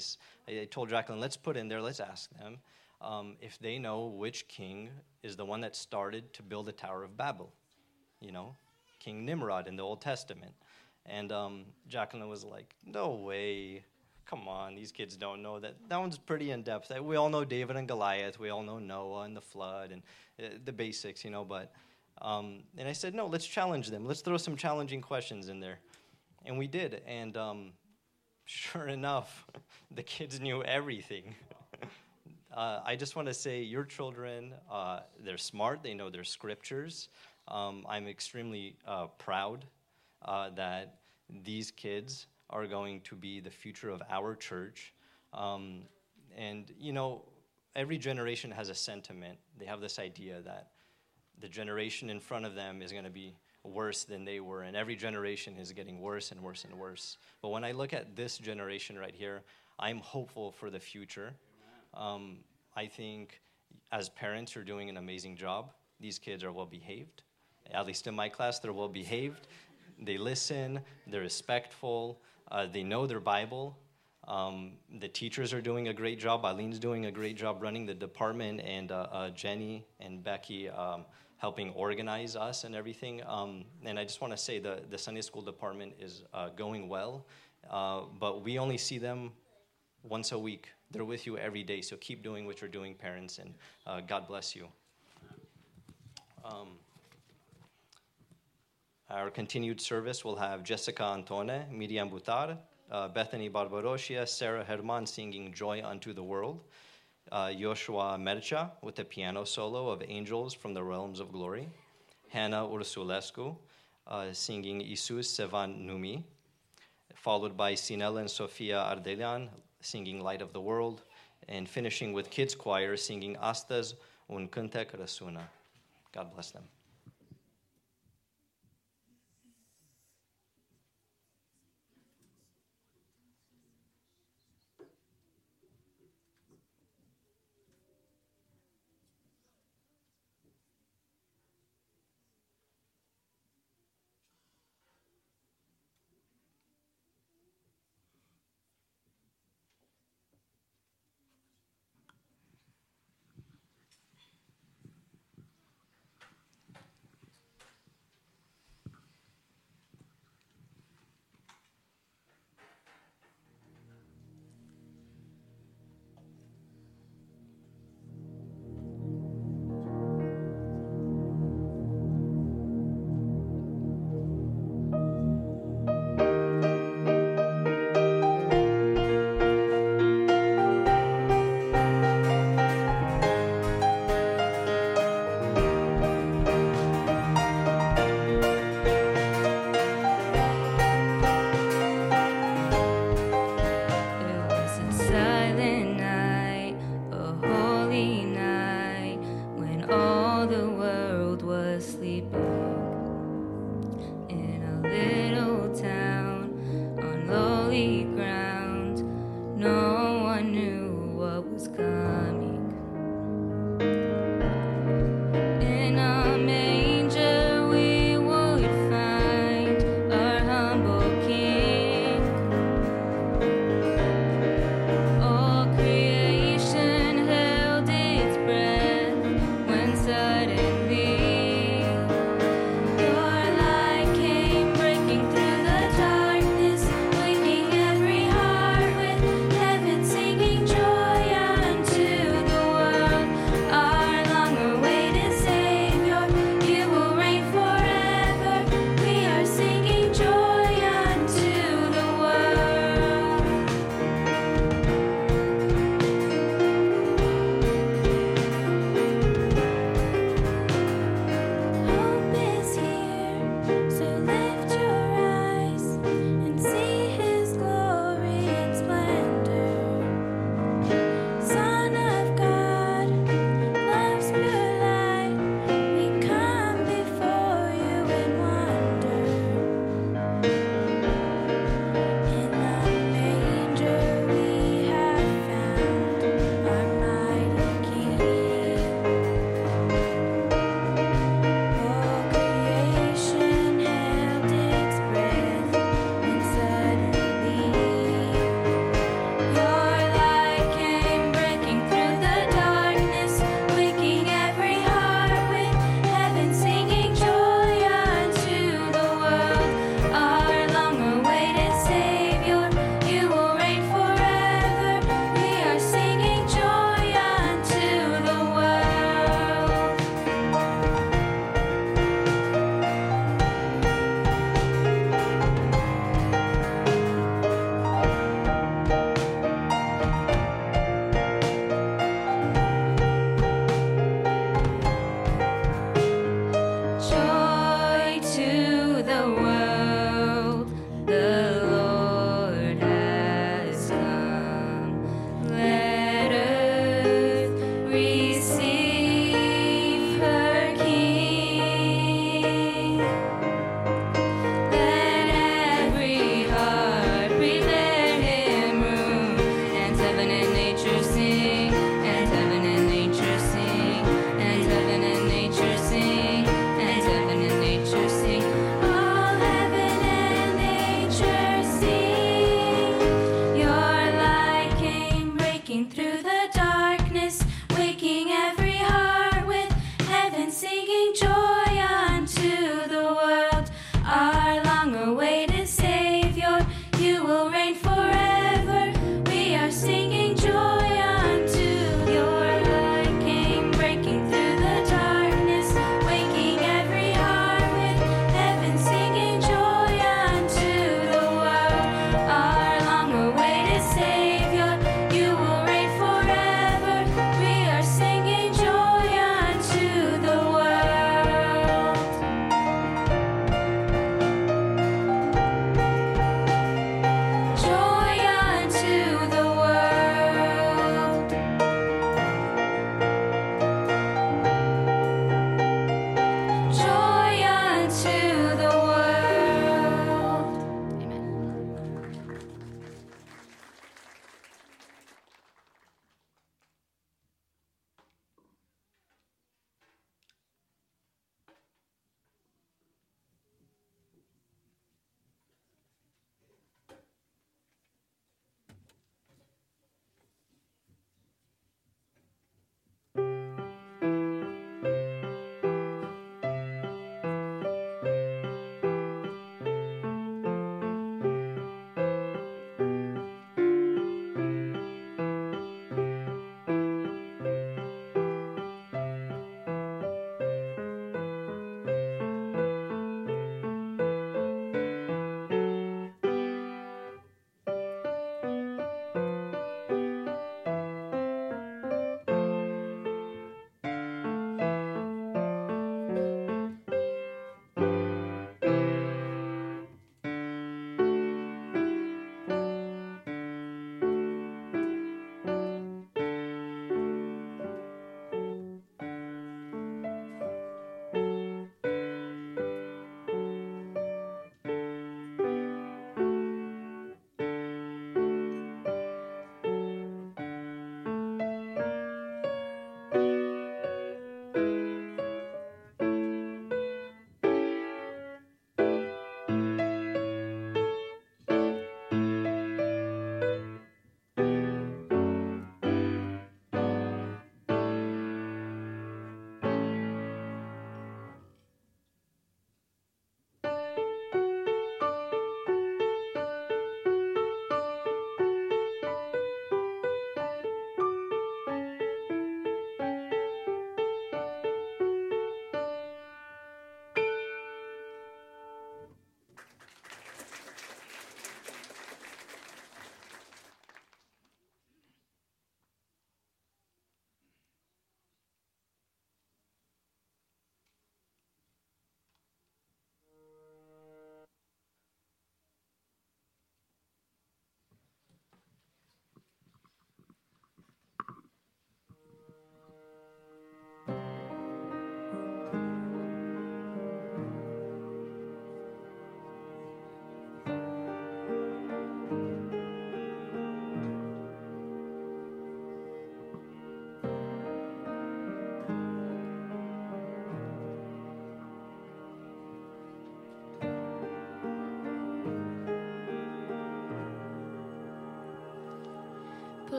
I told Jacqueline, let's put in there, let's ask them um, if they know which king is the one that started to build the Tower of Babel. You know, King Nimrod in the Old Testament. And um, Jacqueline was like, no way. Come on, these kids don't know that. That one's pretty in depth. We all know David and Goliath. We all know Noah and the flood and uh, the basics, you know. But um, and I said, no, let's challenge them. Let's throw some challenging questions in there, and we did. And um, sure enough, the kids knew everything. uh, I just want to say, your children, uh, they're smart. They know their scriptures. Um, I'm extremely uh, proud uh, that these kids are going to be the future of our church. Um, and, you know, every generation has a sentiment. They have this idea that the generation in front of them is going to be worse than they were, and every generation is getting worse and worse and worse. But when I look at this generation right here, I'm hopeful for the future. Um, I think as parents, you're doing an amazing job. These kids are well behaved. At least in my class, they're well behaved. They listen, they're respectful, uh, they know their Bible. Um, the teachers are doing a great job. Eileen's doing a great job running the department, and uh, uh, Jenny and Becky um, helping organize us and everything. Um, and I just want to say the, the Sunday school department is uh, going well, uh, but we only see them once a week. They're with you every day, so keep doing what you're doing, parents, and uh, God bless you. Um, our continued service will have Jessica Antone, Miriam Butar, uh, Bethany Barbarosia, Sarah Herman singing Joy Unto the World, uh, Joshua Mercea with the piano solo of Angels from the Realms of Glory, Hannah Ursulescu uh, singing Isus Sevan Numi, followed by Sinella and Sofia Ardelian singing Light of the World, and finishing with Kids Choir singing Astas un cântec răsună. God bless them.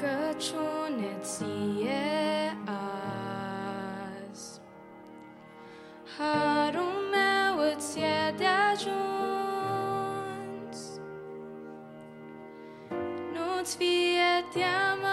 rugăciune ție azi. Harul meu îți e de ajuns, nu-ți fie teamă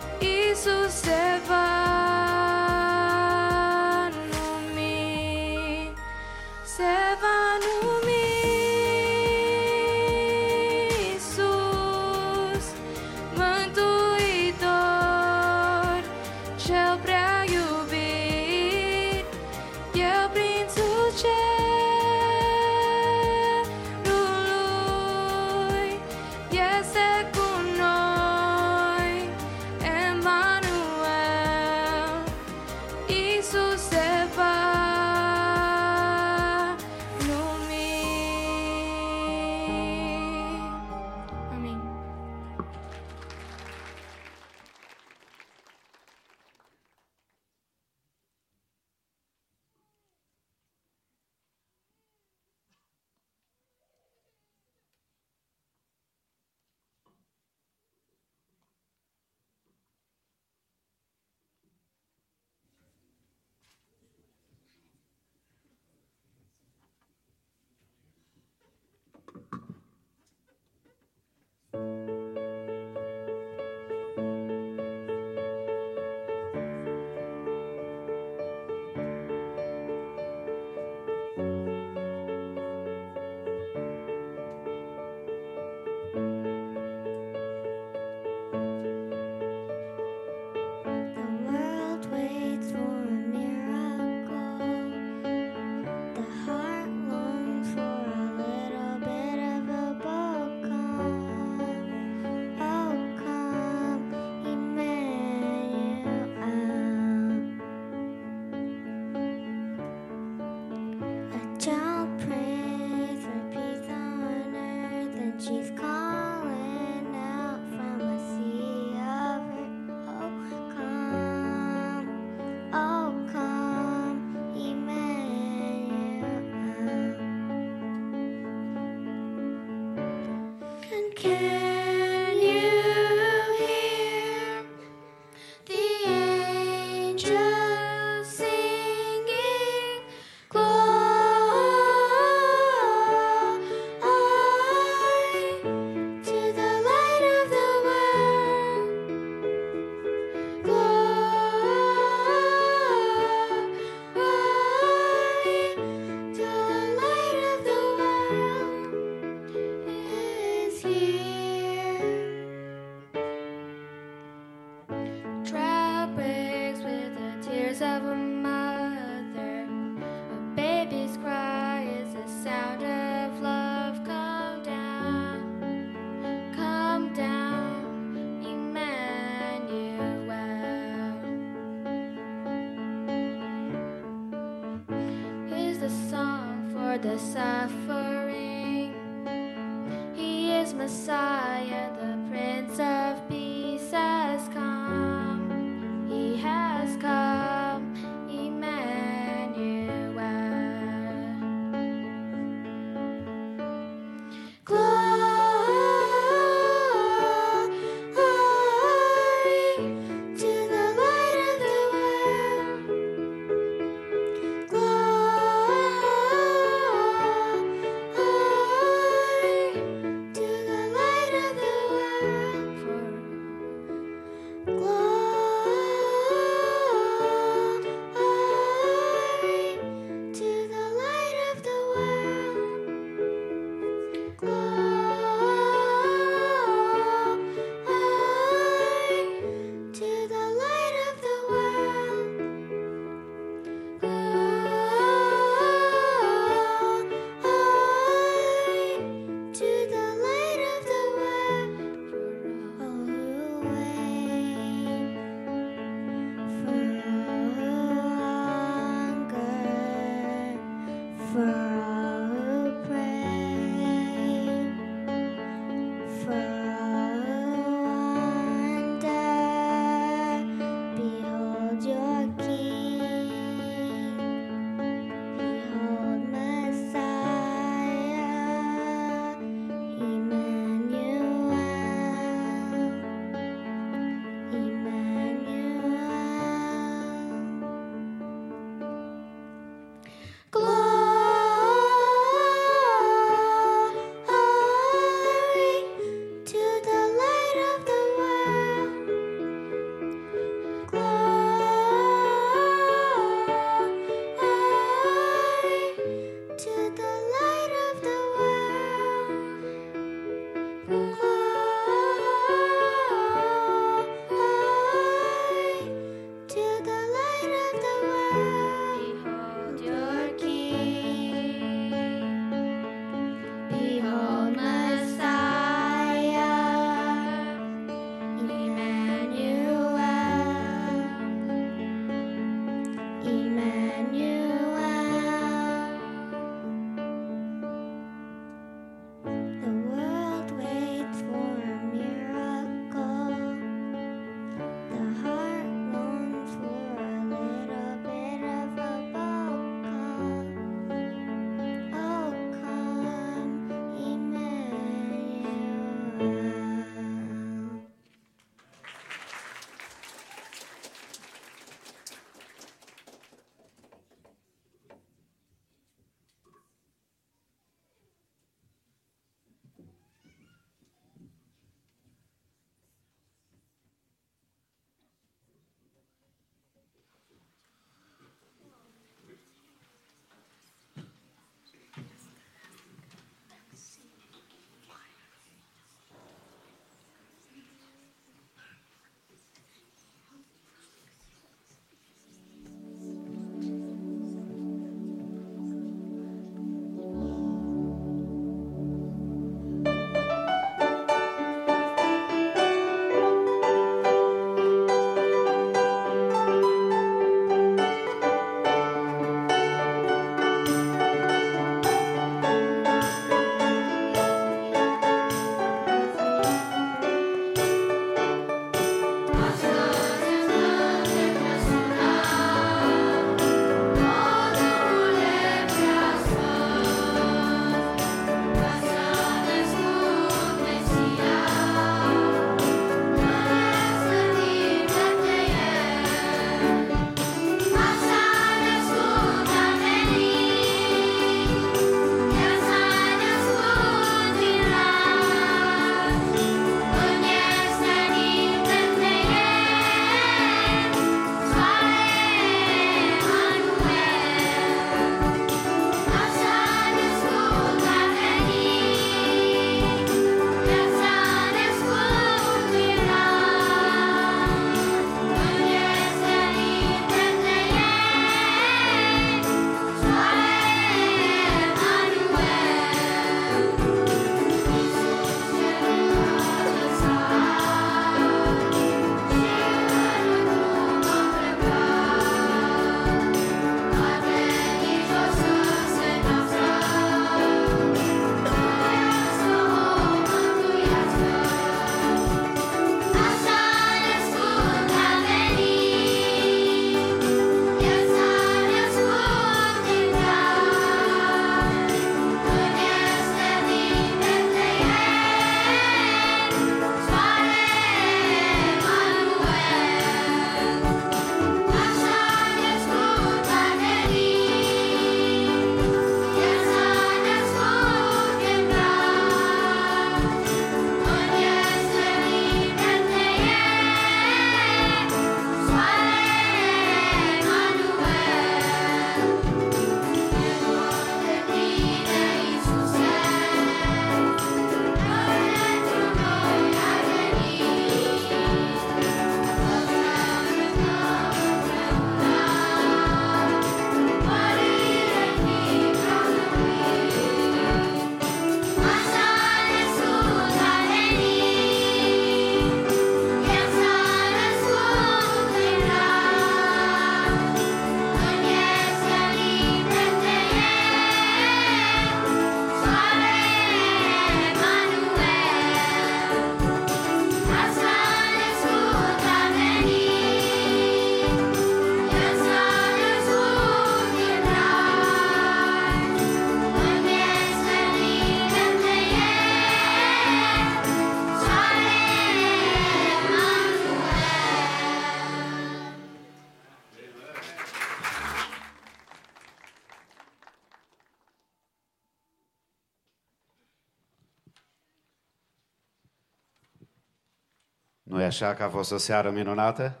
așa că a fost o seară minunată?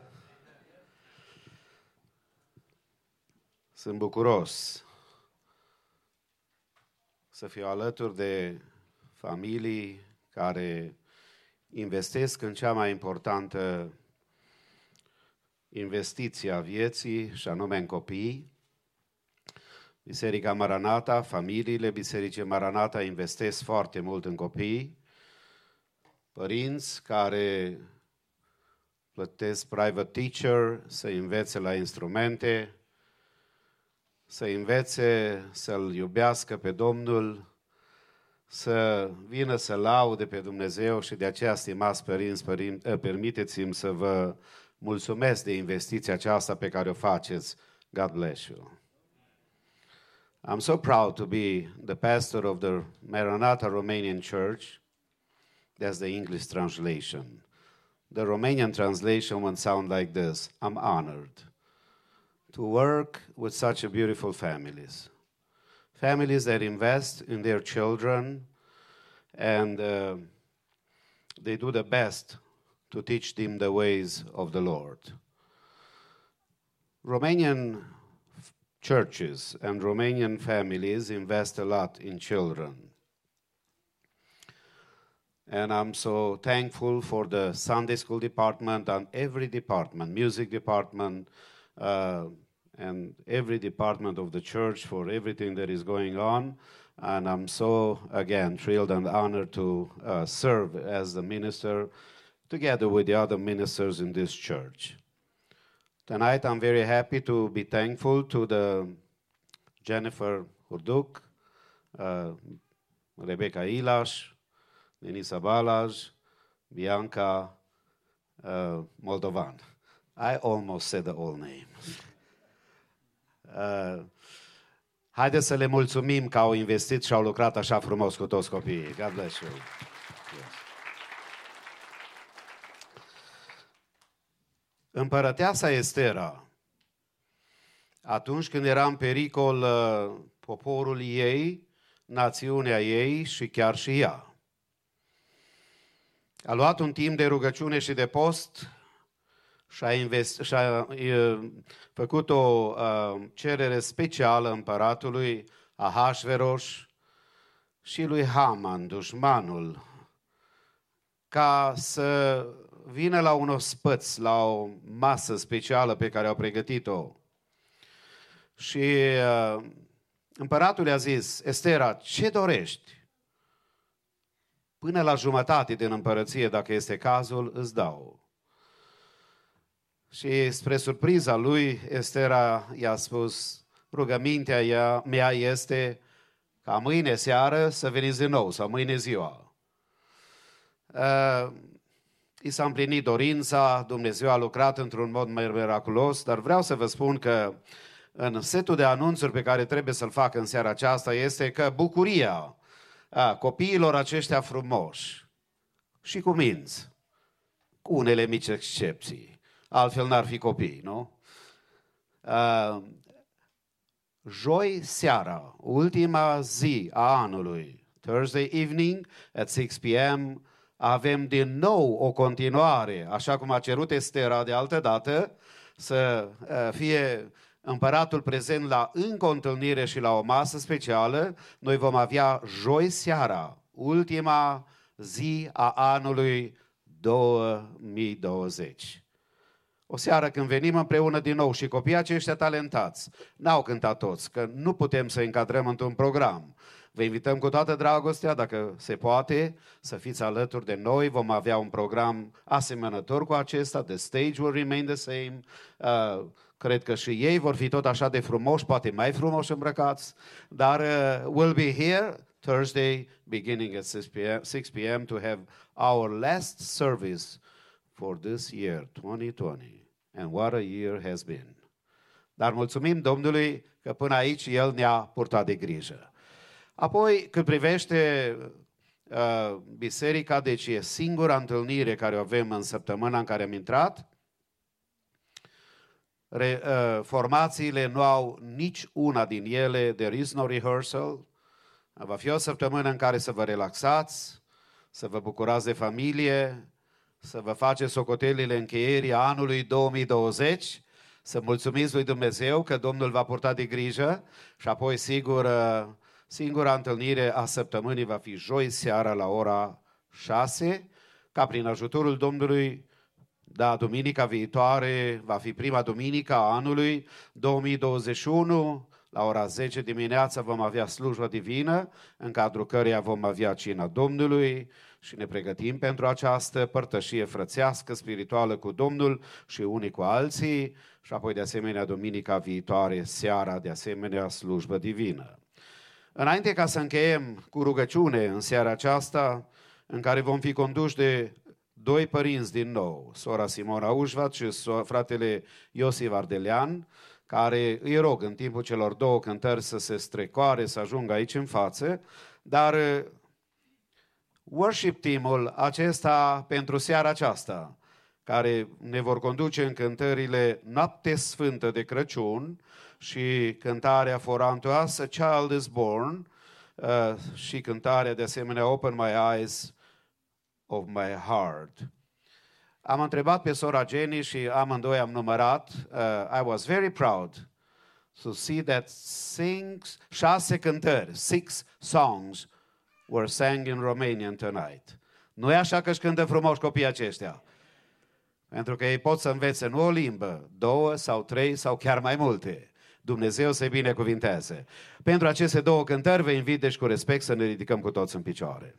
Sunt bucuros să fiu alături de familii care investesc în cea mai importantă investiție a vieții, și anume în copii. Biserica Maranata, familiile Bisericii Maranata investesc foarte mult în copii. Părinți care plătesc private teacher să învețe la instrumente, să învețe să-L iubească pe Domnul, să vină să laude pe Dumnezeu și de aceea, stimați părinți, părin, eh, permiteți-mi să vă mulțumesc de investiția aceasta pe care o faceți. God bless you. I'm so proud to be the pastor of the Maranatha Romanian Church. That's the English translation. The Romanian translation would sound like this I'm honored to work with such a beautiful families. Families that invest in their children and uh, they do the best to teach them the ways of the Lord. Romanian churches and Romanian families invest a lot in children. And I'm so thankful for the Sunday school department and every department, music department, uh, and every department of the church for everything that is going on. And I'm so, again, thrilled and honored to uh, serve as the minister together with the other ministers in this church. Tonight, I'm very happy to be thankful to the Jennifer Hurduk, uh, Rebecca Ilash, Denisa Balaj, Bianca uh, Moldovan. I almost said the whole name. Uh, haideți să le mulțumim că au investit și au lucrat așa frumos cu toți copiii. God bless you. Yes. Împărăteasa Estera, atunci când era în pericol uh, poporul ei, națiunea ei și chiar și ea. A luat un timp de rugăciune și de post și a, invest, și a uh, făcut o uh, cerere specială împăratului Ahasveros și lui Haman, dușmanul, ca să vină la un ospăț, la o masă specială pe care au pregătit-o. Și uh, împăratul i-a zis, Estera, ce dorești? Până la jumătate din împărăție, dacă este cazul, îți dau. Și spre surpriza lui, Estera i-a spus, rugămintea ea, mea este ca mâine seară să veniți din nou, sau mâine ziua. Uh, I s-a împlinit dorința, Dumnezeu a lucrat într-un mod mai miraculos, dar vreau să vă spun că în setul de anunțuri pe care trebuie să-l fac în seara aceasta este că bucuria a copiilor aceștia frumoși și cu minți, cu unele mici excepții, altfel n-ar fi copii, nu? Uh, joi seara, ultima zi a anului, Thursday evening at 6 p.m., avem din nou o continuare, așa cum a cerut Estera de altă dată, să uh, fie împăratul prezent la încă o întâlnire și la o masă specială. Noi vom avea joi seara, ultima zi a anului 2020. O seară când venim împreună din nou și copiii aceștia talentați n-au cântat toți, că nu putem să încadrăm într-un program. Vă invităm cu toată dragostea, dacă se poate, să fiți alături de noi. Vom avea un program asemănător cu acesta. The stage will remain the same. Uh, cred că și ei vor fi tot așa de frumoși, poate mai frumoși îmbrăcați, dar uh, we'll be here Thursday beginning at 6 p.m. 6 p.m. to have our last service for this year 2020. And what a year has been. Dar mulțumim Domnului că până aici El ne-a purtat de grijă. Apoi, cât privește uh, biserica, deci e singura întâlnire care o avem în săptămâna în care am intrat. Re, uh, formațiile nu au nici una din ele, there is no rehearsal. Va fi o săptămână în care să vă relaxați, să vă bucurați de familie, să vă faceți socotelile încheierii anului 2020, să mulțumiți lui Dumnezeu că Domnul va purta de grijă și apoi, sigur, uh, singura întâlnire a săptămânii va fi joi seara la ora 6, ca prin ajutorul Domnului da, duminica viitoare va fi prima duminică a anului 2021. La ora 10 dimineața vom avea slujba divină, în cadrul căreia vom avea cina Domnului și ne pregătim pentru această părtășie frățească, spirituală cu Domnul și unii cu alții și apoi de asemenea duminica viitoare, seara, de asemenea slujbă divină. Înainte ca să încheiem cu rugăciune în seara aceasta, în care vom fi conduși de doi părinți din nou, sora Simona Ușvat și so- fratele Iosif Ardelean, care îi rog în timpul celor două cântări să se strecoare, să ajungă aici în față, dar uh, worship teamul acesta pentru seara aceasta, care ne vor conduce în cântările Noapte Sfântă de Crăciun și cântarea For unto us a child is born uh, și cântarea de asemenea Open my eyes of my heart. Am întrebat pe sora Jenny și amândoi am numărat. Uh, I was very proud to see that six, șase cântări, six songs were sang in Romanian tonight. Nu e așa că își cântă frumos copiii aceștia. Pentru că ei pot să învețe nu o limbă, două sau trei sau chiar mai multe. Dumnezeu să-i binecuvinteze. Pentru aceste două cântări vă invit deci cu respect să ne ridicăm cu toți în picioare.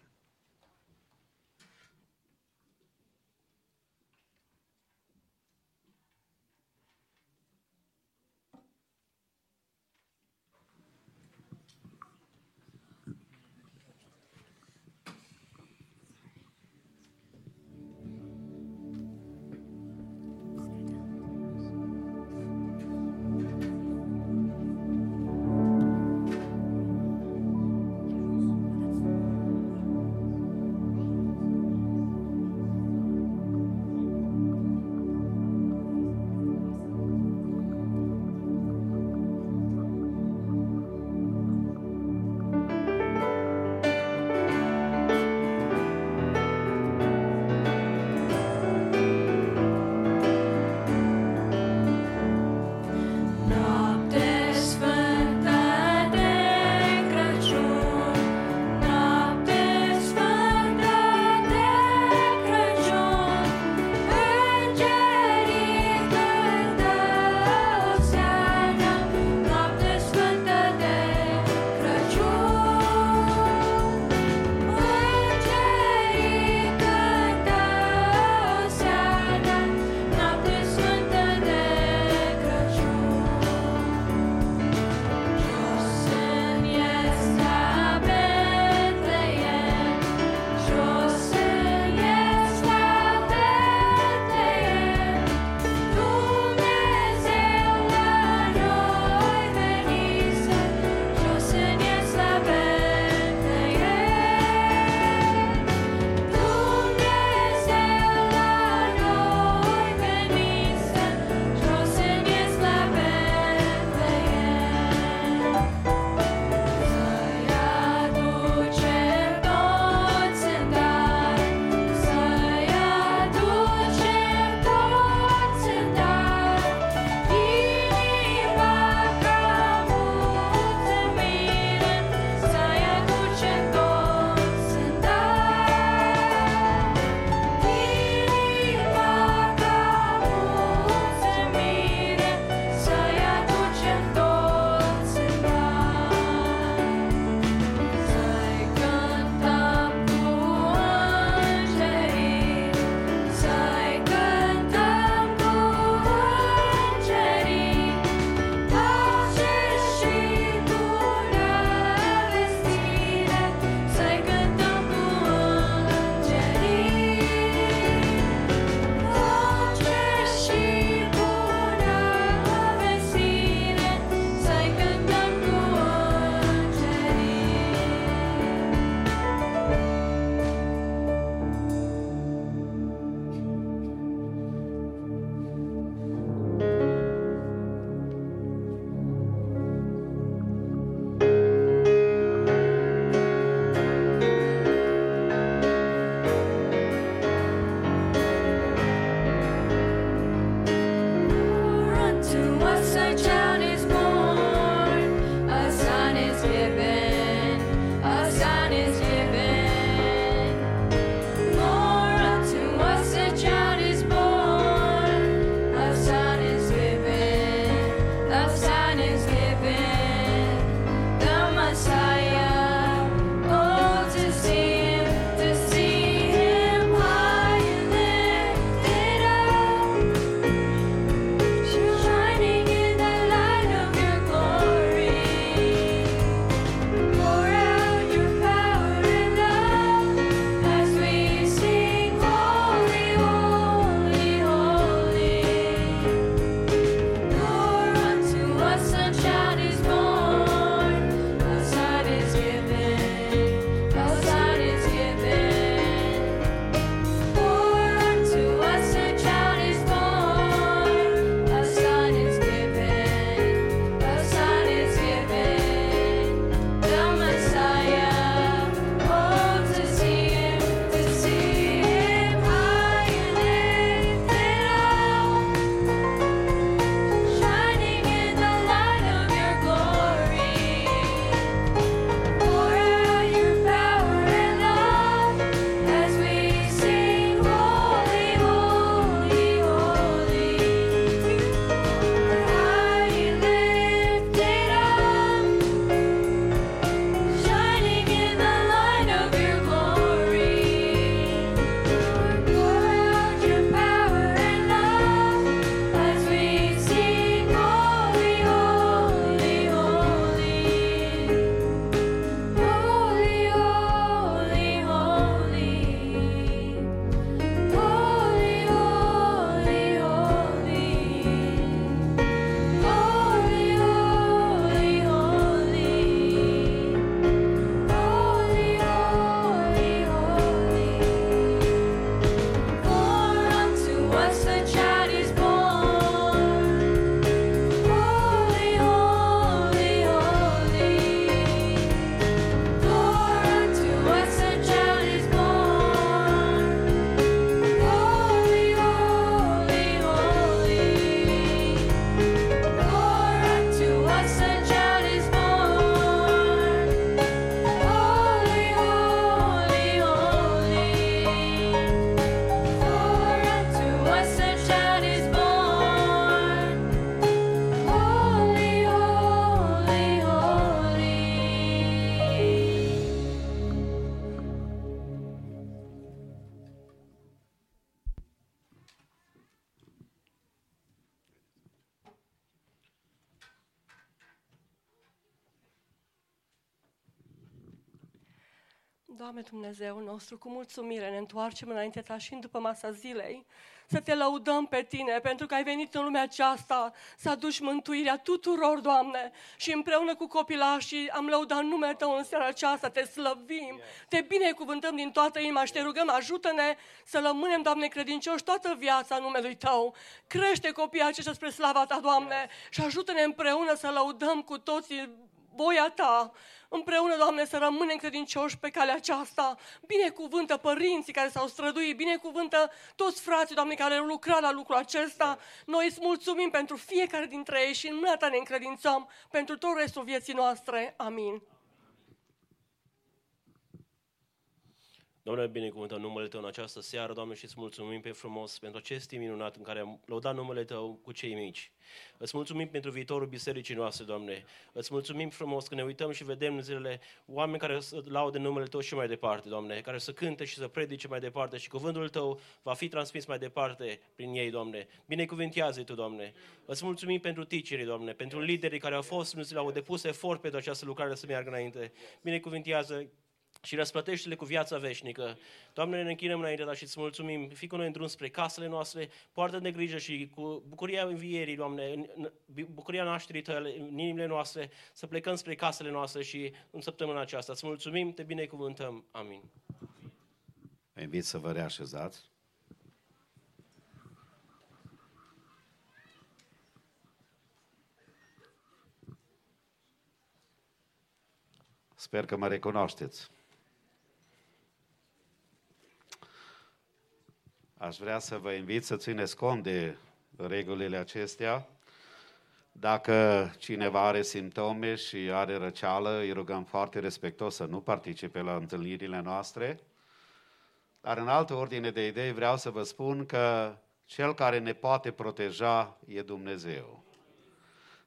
Doamne Dumnezeu nostru, cu mulțumire ne întoarcem înainte ta și în după masa zilei să te lăudăm pe tine pentru că ai venit în lumea aceasta să aduci mântuirea tuturor, Doamne, și împreună cu copilașii am lăudat numele Tău în seara aceasta, te slăvim, te binecuvântăm din toată inima și te rugăm, ajută-ne să rămânem, Doamne, credincioși toată viața numelui Tău. Crește copiii aceștia spre slava Ta, Doamne, și ajută-ne împreună să lăudăm cu toții voia Ta, împreună, Doamne, să rămânem credincioși pe calea aceasta. Binecuvântă părinții care s-au străduit, binecuvântă toți frații, Doamne, care au lucrat la lucrul acesta. Noi îți mulțumim pentru fiecare dintre ei și în mâna Ta ne încredințăm pentru tot restul vieții noastre. Amin. Doamne, binecuvântăm numele Tău în această seară, Doamne, și îți mulțumim pe frumos pentru acest timp minunat în care am lăudat numele Tău cu cei mici. Îți mulțumim pentru viitorul bisericii noastre, Doamne. Îți mulțumim frumos că ne uităm și vedem în zilele oameni care să laude numele Tău și mai departe, Doamne, care să cânte și să predice mai departe și cuvântul Tău va fi transmis mai departe prin ei, Doamne. Binecuvintează-i Tu, Doamne. Îți mulțumim pentru ticerii, Doamne, pentru liderii care au fost, nu au depus efort pentru această lucrare să meargă înainte. Binecuvintează și răsplătește-le cu viața veșnică. Doamne, ne închinăm înainte ta și îți mulțumim. Fii cu noi în drum spre casele noastre, poartă de grijă și cu bucuria învierii, Doamne, în- în- bucuria nașterii tale în inimile noastre, să plecăm spre casele noastre și în săptămâna aceasta. Îți mulțumim, te binecuvântăm. Amin. Vă invit să vă reașezați. Sper că mă recunoașteți. Aș vrea să vă invit să țineți cont de regulile acestea. Dacă cineva are simptome și are răceală, îi rugăm foarte respectos să nu participe la întâlnirile noastre. Dar în altă ordine de idei vreau să vă spun că cel care ne poate proteja e Dumnezeu.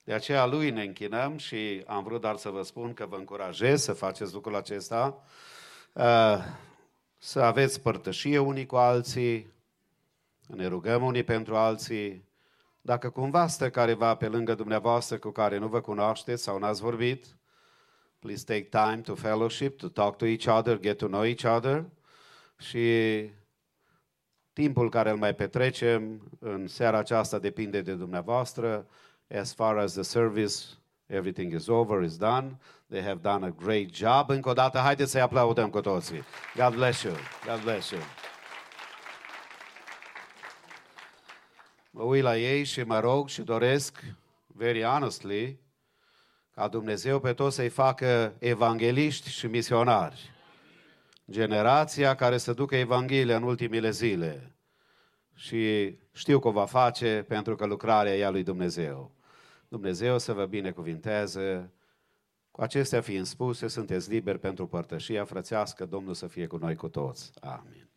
De aceea lui ne închinăm și am vrut doar să vă spun că vă încurajez să faceți lucrul acesta, uh, să aveți părtășie unii cu alții, ne rugăm unii pentru alții. Dacă cumva stă careva pe lângă dumneavoastră cu care nu vă cunoașteți sau n-ați vorbit, please take time to fellowship, to talk to each other, get to know each other și timpul care îl mai petrecem în seara aceasta depinde de dumneavoastră. As far as the service, everything is over, is done. They have done a great job. Încă o dată, haideți să-i aplaudăm cu toții. God bless you. God bless you. Mă uit la ei și mă rog și doresc, very honestly, ca Dumnezeu pe toți să-i facă evangeliști și misionari. Generația care să ducă Evanghelia în ultimile zile. Și știu că o va face pentru că lucrarea e a lui Dumnezeu. Dumnezeu să vă binecuvinteze. Cu acestea fiind spuse, sunteți liberi pentru părtășia frățească. Domnul să fie cu noi cu toți. Amin.